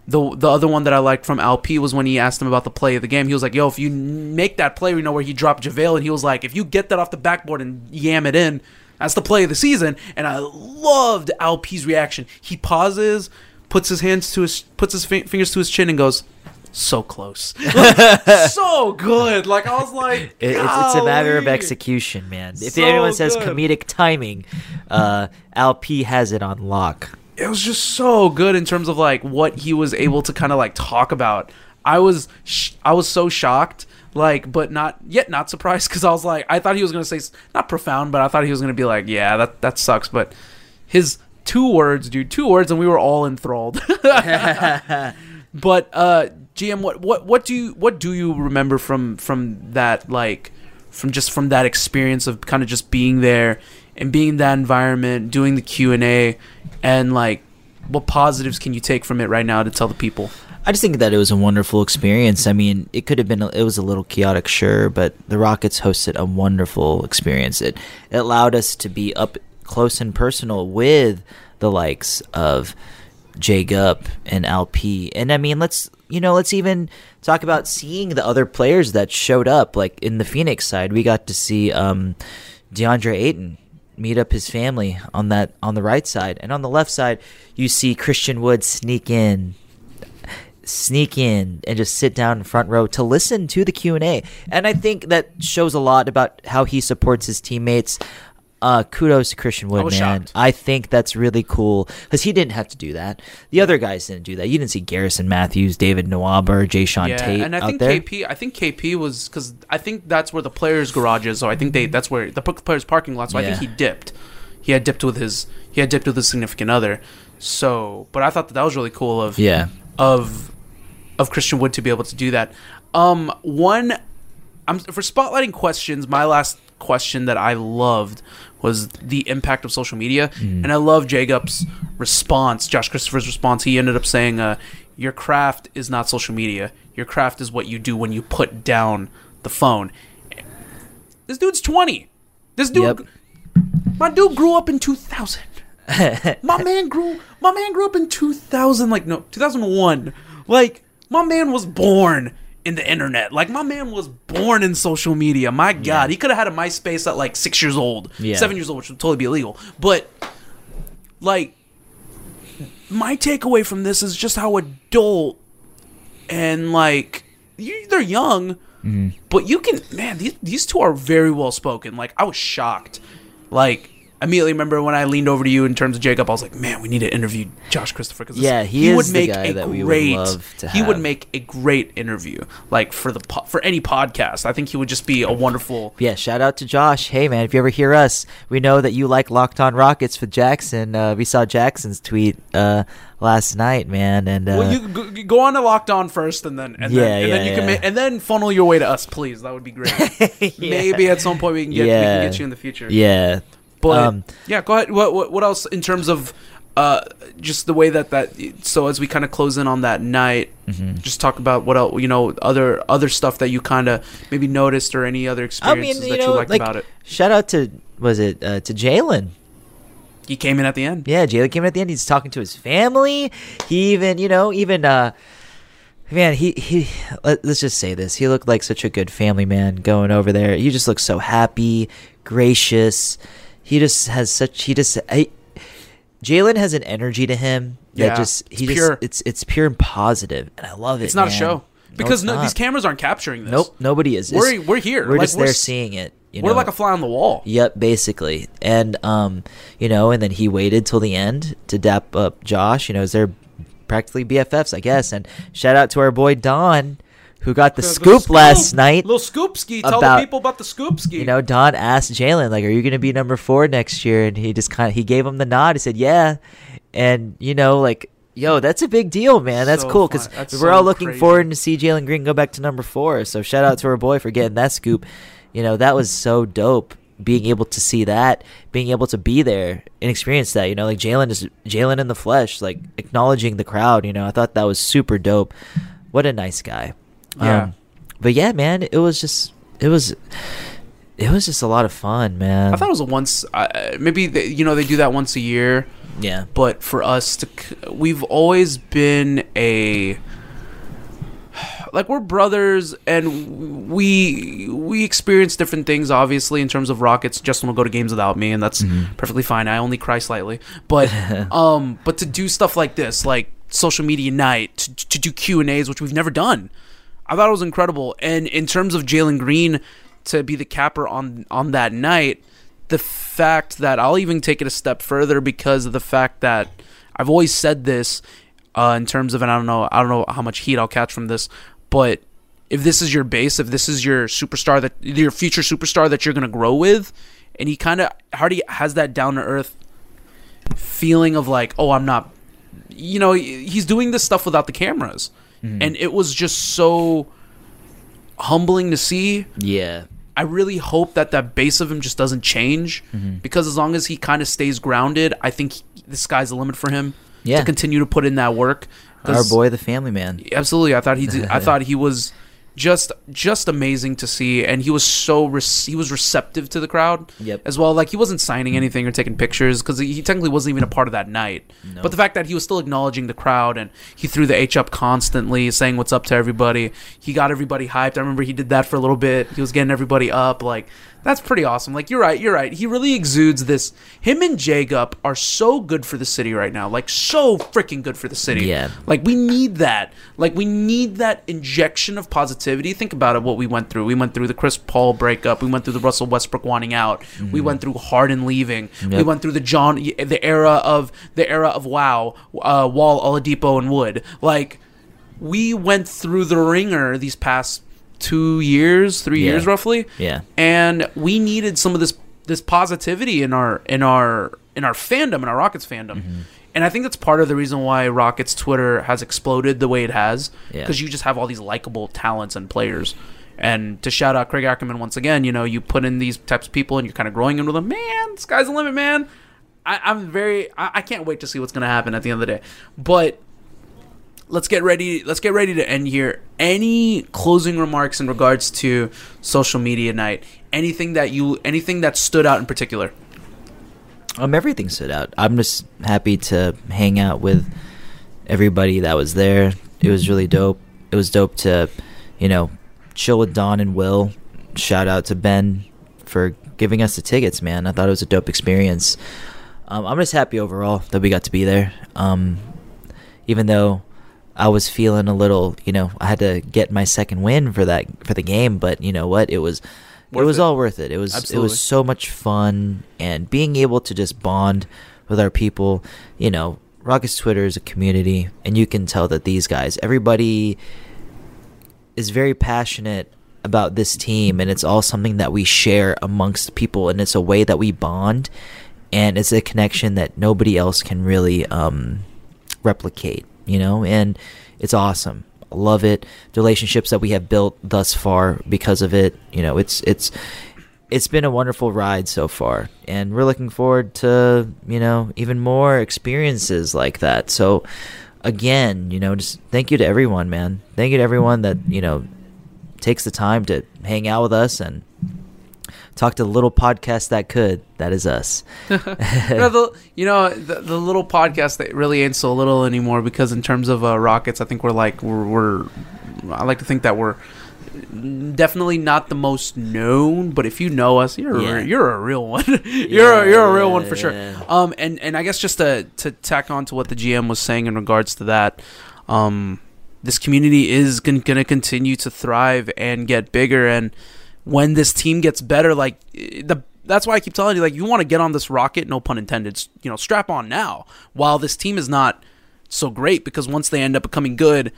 the the other one that I liked from LP was when he asked him about the play of the game. He was like, "Yo, if you make that play, you know where he dropped JaVale, and he was like, if you get that off the backboard and yam it in." That's the play of the season, and I loved LP's reaction. He pauses, puts his hands to his, puts his fi- fingers to his chin, and goes, "So close, [LAUGHS] Like, so good." Like I was like, It, it's, it's a matter of execution, man. If So anyone says good. comedic timing, uh, Alp has it on lock. It was just so good in terms of like what he was able to kind of like talk about. I was sh- I was so shocked, like, but not yet not surprised because I was like I thought he was gonna say not profound, but I thought he was gonna be like, yeah, that that sucks. But his two words, dude, two words, and we were all enthralled. [LAUGHS] but uh, GM, what what what do you what do you remember from from that like from just from that experience of kind of just being there and being in that environment, doing the Q and A, and like what positives can you take from it right now to tell the people? I just think that it was a wonderful experience. I mean, it could have been, it was a little chaotic, sure, but the Rockets hosted a wonderful experience. It, it allowed us to be up close and personal with the likes of Jay Gup and LP. And I mean, let's, you know, let's even talk about seeing the other players that showed up. Like in the Phoenix side, we got to see um, DeAndre Ayton meet up his family on that on the right side and on the left side you see Christian Wood sneak in sneak in and just sit down in front row to listen to the Q&A. And I think that shows a lot about how he supports his teammates. Uh, kudos to Christian Wood, was man. shocked. I think that's really cool because he didn't have to do that. The other guys didn't do that. You didn't see Garrison Mathews, David Nwaba, or Jae'Sean Tate and I think there. KP, I think KP was because I think that's where the players' garage is. So I think they that's where the players' parking lot. So I think he dipped. He had dipped with his he had dipped with his significant other. So, but I thought that that was really cool of Yeah. of of Christian Wood to be able to do that. Um, one, I'm for spotlighting questions. My last question that I loved was the impact of social media, Mm. and I love Jacob's response. Josh Christopher's response. He ended up saying, uh, "Your craft is not social media. Your craft is what you do when you put down the phone." This dude's twenty. This dude, Yep. my dude, grew up in two thousand. [LAUGHS] my man grew my man grew up in 2000 like no 2001 like my man was born in the internet like my man was born in social media my god he could have had a myspace at like six years old Yeah. seven years old which would totally be illegal but like my takeaway from this is just how adult and like you, they're young Mhm. But you can, man, these, these two are very well spoken. Like, I was shocked. Like, immediately remember when I leaned over to you in terms of Jacob, I was like, man, we need to interview Josh Christopher. Cause Yeah, he is would make a would great, to He would make a great interview, like for the po- for any podcast. I think he would just be a wonderful. Yeah, shout out to Josh. Hey man, if you ever hear us, we know that you like Locked On Rockets with Jackson. Uh, we saw Jackson's tweet uh, last night, man, and uh, well, you go, go on to Locked On first, and then and Yeah, then, and then yeah, you can ma- and then funnel your way to us, please. That would be great. [LAUGHS] Maybe at some point we can get we can get you in the future. Yeah. But Um, yeah, go ahead. What, what what else in terms of uh just the way that that so as we kind of close in on that night, Mhm. just talk about what else you know other other stuff that you kind of maybe noticed or any other I experiences mean, you that know, you liked like, about it. shout out to was it uh, to Jalen. He came in at the end. Yeah, Jalen came in at the end. He's talking to his family. He even, you know, even uh man, he he let, let's just say this. He looked like such a good family man going over there. He just looks so happy, gracious. He just has such he just I, Jalen has an energy to him that Yeah, just it's he pure. just it's it's pure and positive, and I love it. It's not a show because it's no, these cameras aren't capturing this. Nope, nobody is. We're It's- we're here. We're Like, just there s- seeing it. You we're like a fly on the wall. Yep, basically. And um, you know, and then he waited till the end to dap up Josh. You know, they're practically BFFs, I guess. And shout out to our boy Don, who got the, The- the scoop, last night. Little scoopski. Tell about- the people about the scoopski. You know, Don asked Jalen, like, "Are you going to be number four next year?" And he just kind of he gave him the nod. He said, "Yeah," and you know, like. Yo, that's a big deal, man. That's So cool because we're so all looking crazy. forward to see Jalen Green go back to number four. So shout out to our boy for getting that scoop. You know, that was so dope. Being able to see that, being able to be there and experience that. You know, like Jalen is Jalen in the flesh, like acknowledging the crowd. You know, I thought that was super dope. What a nice guy. Yeah. Um, but yeah, man, it was just it was it was just a lot of fun, man. I thought it was a once. Uh, maybe they, you know they do that once a year. Yeah. But for us to, we've always been a like we're brothers and we we experience different things obviously in terms of rockets justin will go to games without me and that's perfectly fine i only cry slightly but [LAUGHS] um but to do stuff like this like social media night to, to do q and a's which we've never done i thought it was incredible. And in terms of jalen green to be the capper on on that night the fact that i'll even take it a step further because of the fact that i've always said this uh, in terms of, and I don't know, I don't know how much heat I'll catch from this, but if this is your base, if this is your superstar that your future superstar that you're gonna grow with, and he kind of Hardy has that down to earth feeling of like, oh, I'm not, you know, he's doing this stuff without the cameras, and it was just so humbling to see. Yeah. I really hope that that base of him just doesn't change Mhm. because as long as he kind of stays grounded, I think he, the sky's the limit for him Yeah. to continue to put in that work. Our boy, the family man. Absolutely, I thought he did, I [LAUGHS] thought he was just just amazing to see, and he was so rec- he was receptive to the crowd Yep. as well. Like he wasn't signing anything or taking pictures because he technically wasn't even a part of that night. But the fact that he was still acknowledging the crowd and he threw the H up constantly, saying what's up to everybody. He got everybody hyped. I remember he did that for a little bit. He was getting everybody up. Like that's pretty awesome. Like you're right, you're right. He really exudes this. Him and Jagup are so good for the city right now. Like so freaking good for the city. Yeah. Like we need that. Like we need that injection of positivity. Think about it. What we went through. We went through the Chris Paul breakup. We went through the Russell Westbrook wanting out. We Mhm. went through Harden leaving. We went through the John, the era of the era of Wow, uh, Wall, Oladipo, and Wood. Like we went through the ringer these past two years, three Yeah. years roughly Yeah. and we needed some of this this positivity in our in our in our fandom in our Rockets fandom. Mm-hmm. And I think that's part of the reason why Rockets Twitter has exploded the way it has Yeah. because you just have all these likable talents and players. And to shout out Craig Ackerman once again, you know, you put in these types of people and you're kind of growing into them. Man, sky's the limit, man. I, I'm very, I, I can't wait to see what's going to happen at the end of the day. But let's get ready let's get ready to end here any closing remarks in regards to social media night anything that you anything that stood out in particular Um, everything stood out. I'm just happy to hang out with everybody that was there. It was really dope. It was dope to, you know, chill with Don and Will. Shout out to Ben for giving us the tickets, man. I thought it was a dope experience. Um, I'm just happy overall that we got to be there. Um, even though I was feeling a little, you know, I had to get my second win for that for the game, but you know what? It was Worth it was it. all worth it. It was Absolutely. it was so much fun and being able to just bond with our people, you know, Rockets Twitter is a community and you can tell that these guys, everybody is very passionate about this team and it's all something that we share amongst people and it's a way that we bond and it's a connection that nobody else can really um, replicate you know and it's awesome. I love it. The relationships that we have built thus far because of it you know it's it's it's been a wonderful ride so far. And we're looking forward to you know even more experiences like that. So again you know just thank you to everyone man. Thank you to everyone that you know takes the time to hang out with us and talk to the little podcast that could that is us [LAUGHS] you know, the, you know the, the little podcast that really ain't so little anymore because in terms of uh, rockets, I think we're like we're, we're I like to think that we're definitely not the most known, but if you know us, you're Yeah. [LAUGHS] a, you're a real one. you're Yeah, a, you're a real one for sure. yeah. Um, and and I guess just to to tack on to what the GM was saying in regards to that, um, this community is going to continue to thrive and get bigger. And when this team gets better, like the that's why I keep telling you, like you want to get on this rocket, no pun intended. You know, strap on now while this team is not so great because once they end up becoming good,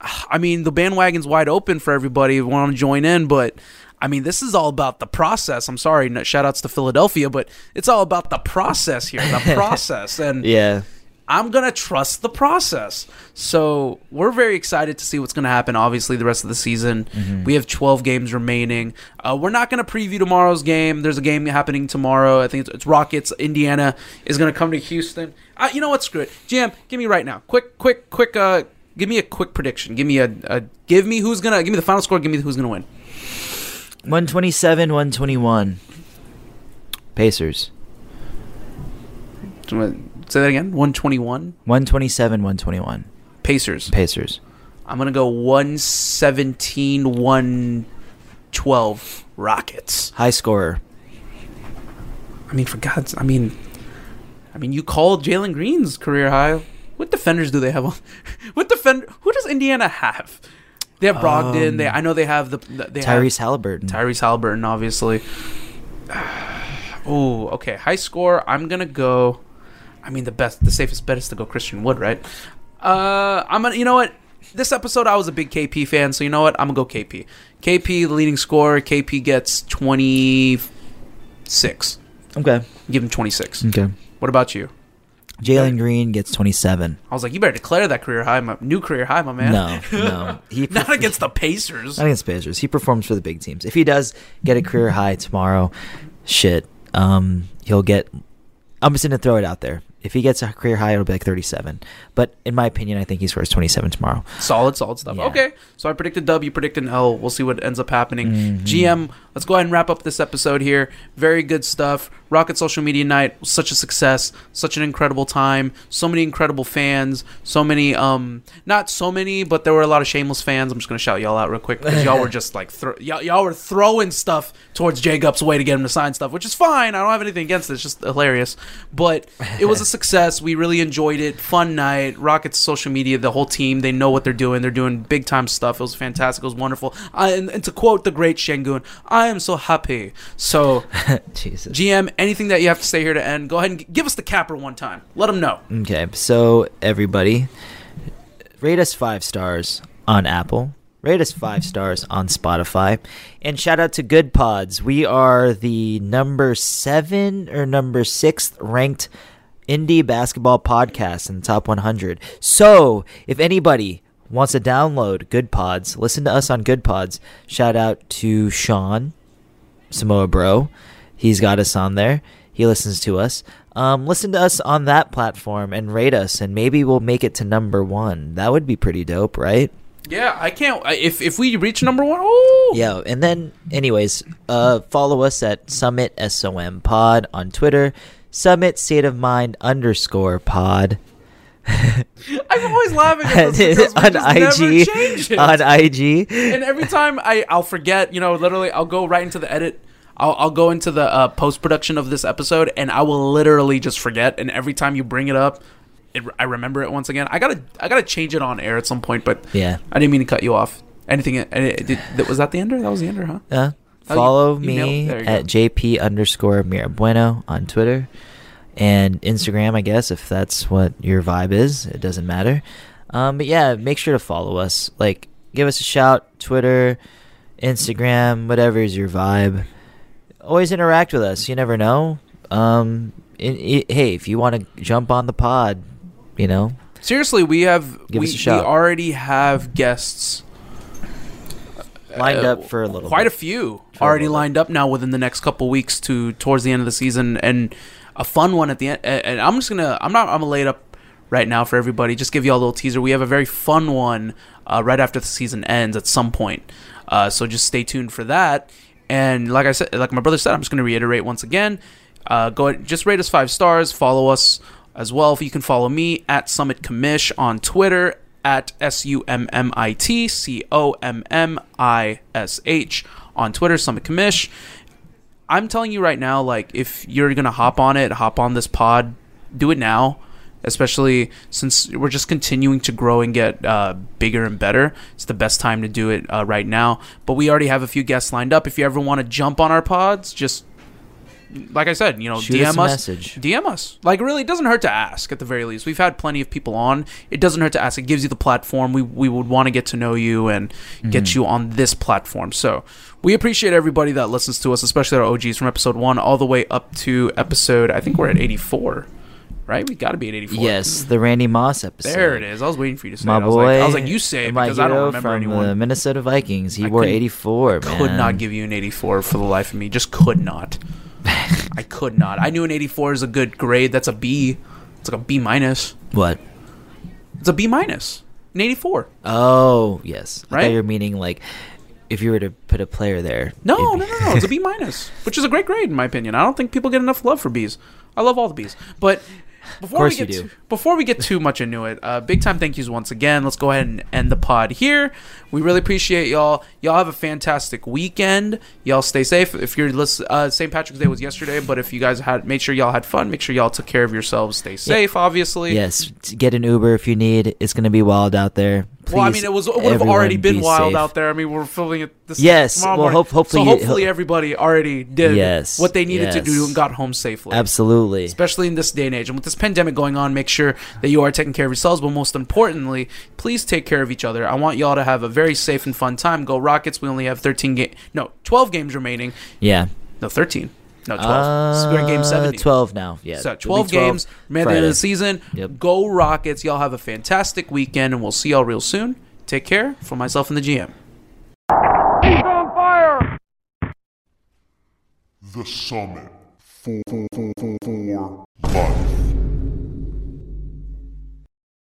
I mean, the bandwagon's wide open for everybody who want to join in, but I mean, this is all about the process. I'm sorry, shout outs to Philadelphia, but it's all about the process here, the [LAUGHS] process. And yeah I'm going to trust the process. So we're very excited to see what's going to happen, obviously, the rest of the season. Mhm. We have 12 games remaining. Uh, we're not going to preview tomorrow's game. There's a game happening tomorrow. I think it's, it's Rockets. Indiana is going to come to Houston. Uh, you know what? Screw it. Jam, give me right now. Quick, quick, quick. Uh, give me a quick prediction. Give me a, a give me who's going to give me the final score. Give me who's going to win. 127 121 pacers Say that again. 121 127 121 Pacers. pacers I'm going to go 117 112 Rockets. high scorer I mean, for God's, I mean, I mean, you called Jalen Green's career high. What defenders do they have? on [LAUGHS] What defender? Who does Indiana have? They have Brogdon. Um, they, I know they have the. They Tyrese have Halliburton Tyrese Halliburton, obviously. [SIGHS] Oh, okay. High score. I'm gonna go. I mean, the best, the safest bet is to go Christian Wood, right? Uh, I'm gonna. You know what? This episode, I was a big KP fan, so you know what? I'm gonna go KP. KP, the leading scorer. KP gets 26. okay Give him 26. okay What about you? Jalen Green gets 27 I was like, you better declare that career high, my new career high, my man. No, no. [LAUGHS] He not against the Pacers. not against Pacers. He performs for the big teams. If he does get a career high tomorrow, shit, um, he'll get. I'm just gonna throw it out there. If he gets a career high, it'll be like 37. But in my opinion, I think he scores 27 tomorrow. Solid, solid stuff. Yeah. Okay, so I predicted W, you an L. We'll see what ends up happening. Mhm. GM, let's go ahead and wrap up this episode here. Very good stuff. Rocket Social Media Night was such a success, such an incredible time. So many incredible fans. So many, um, not so many, but there were a lot of shameless fans. I'm just gonna shout y'all out real quick because y'all were just like, thro- y'all, y'all were throwing stuff towards J Gup's way to get him to sign stuff, which is fine. I don't have anything against it. It's just hilarious. But it was a success. We really enjoyed it. Fun night. Rockets social media, the whole team, they know what they're doing. They're doing big time stuff. It was fantastic. It was wonderful. I, and, and to quote the great Sengun, I am so happy. So, [LAUGHS] Jesus. GM, anything that you have to say here to end, go ahead and g- give us the capper one time. Let them know. Okay, so everybody, rate us five stars on Apple. Rate us five stars on Spotify. And shout out to Good Pods. We are the number seven or number sixth ranked indie basketball podcast in the top 100. So if anybody wants to download Good Pods, listen to us on Good Pods. Shout out to Sean, Samoa Bro. He's got us on there. He listens to us. Um, listen to us on that platform and rate us, and maybe we'll make it to number one. That would be pretty dope, right? Yeah, I can't. If if we reach number one, oh, Yeah, and then, anyways, uh, follow us at Summit SOM Pod on Twitter, Summit State of Mind underscore Pod [LAUGHS] I'm always laughing at this [LAUGHS] because on IG. On IG, and every time I I'll forget, you know, literally I'll go right into the edit. I'll, I'll go into the uh, post production of this episode, and I will literally just forget. And every time you bring it up, it, I remember it once again. I gotta I gotta change it on air at some point, but Yeah. I didn't mean to cut you off. Anything? uh, Did, was that the ender? That was the ender, huh? Uh, Oh, you- follow you nailed- me you go. at JP underscore Mirabueno on Twitter and Instagram, I guess, if that's what your vibe is. It doesn't matter. Um, but yeah, make sure to follow us. Like, give us a shout, Twitter, Instagram, whatever is your vibe. Always interact with us. You never know. Um, i i hey, if you want to jump on the pod, you know, Seriously, we have Give we, us a shout. we already have guests lined uh, up for a little quite bit. a few For a already bit. lined up now within the next couple weeks to towards the end of the season and a fun one at the end and and i'm just gonna i'm not i'm gonna lay it up right now for everybody just give you all a little teaser we have a very fun one uh, right after the season ends at some point uh, so just stay tuned for that and like i said like my brother said i'm just gonna reiterate once again uh, go ahead just rate us five stars follow us as well if you can follow me at summit commish on twitter at s-u-m-m-i-t c-o-m-m-i-s-h on twitter summit commish I'm telling you right now, like if you're gonna hop on it, hop on this pod, do it now. Especially since we're just continuing to grow and get uh, bigger and better. It's the best time to do it uh, right now. But we already have a few guests lined up. If you ever want to jump on our pods, just like I said, you know, Shoot DM us message. DM us. Like really, it doesn't hurt to ask. At the very least, we've had plenty of people on. It doesn't hurt to ask. It gives you the platform. We we would want to get to know you and get Mhm. you on this platform. So we appreciate everybody that listens to us, especially our OGs from episode one all the way up to episode. I think we're at eighty four, right? We got to be at eighty four. Yes, the Randy Moss episode. There it is. I was waiting for you to say My it. I was boy, like, I was like, you say it because I don't remember from anyone. the Minnesota Vikings. He I wore couldn't- 84. Man. Could not give you an 84 for the life of me. Just could not. [LAUGHS] I could not. I knew an 84 is a good grade. That's a B. It's like a B minus. What? It's a B minus. An 84. Oh yes, I Right? thought you were meaning like if you were to put a player there. No, no, no, no. It's a [LAUGHS] B minus, which is a great grade in my opinion. I don't think people get enough love for Bs. I love all the Bs, but before course we get you do. Too, before we get too much into it, uh, big time thank yous once again. Let's go ahead and end the pod here. We really appreciate y'all. Y'all have a fantastic weekend. Y'all stay safe. If you're listen, uh, St. Patrick's Day was yesterday, but if you guys had made sure y'all had fun, make sure y'all took care of yourselves. Stay safe, obviously. Yes, get an Uber if you need. It's gonna be wild out there. Well, I mean, it was it would have already been be wild safe. out there. I mean, we're filming it this Yes, tomorrow well, hope- hopefully so you- hopefully everybody already did Yes, what they needed to do and got home safely. Absolutely. especially in this day and age. And with this pandemic going on, make sure that you are taking care of yourselves, but most importantly, please take care of each other. I want y'all to have a very safe and fun time. Go Rockets! We only have 13 game, no, 12 games remaining. Yeah. No, 13. No, 12. We're in game Uh, 70. 12 now. Yeah, So it'll be 12 games, man, the end of the season. Yep. Go Rockets! Y'all have a fantastic weekend, and we'll see y'all real soon. Take care. For myself and the GM. He's on fire! The Summit. For, for, for, for, for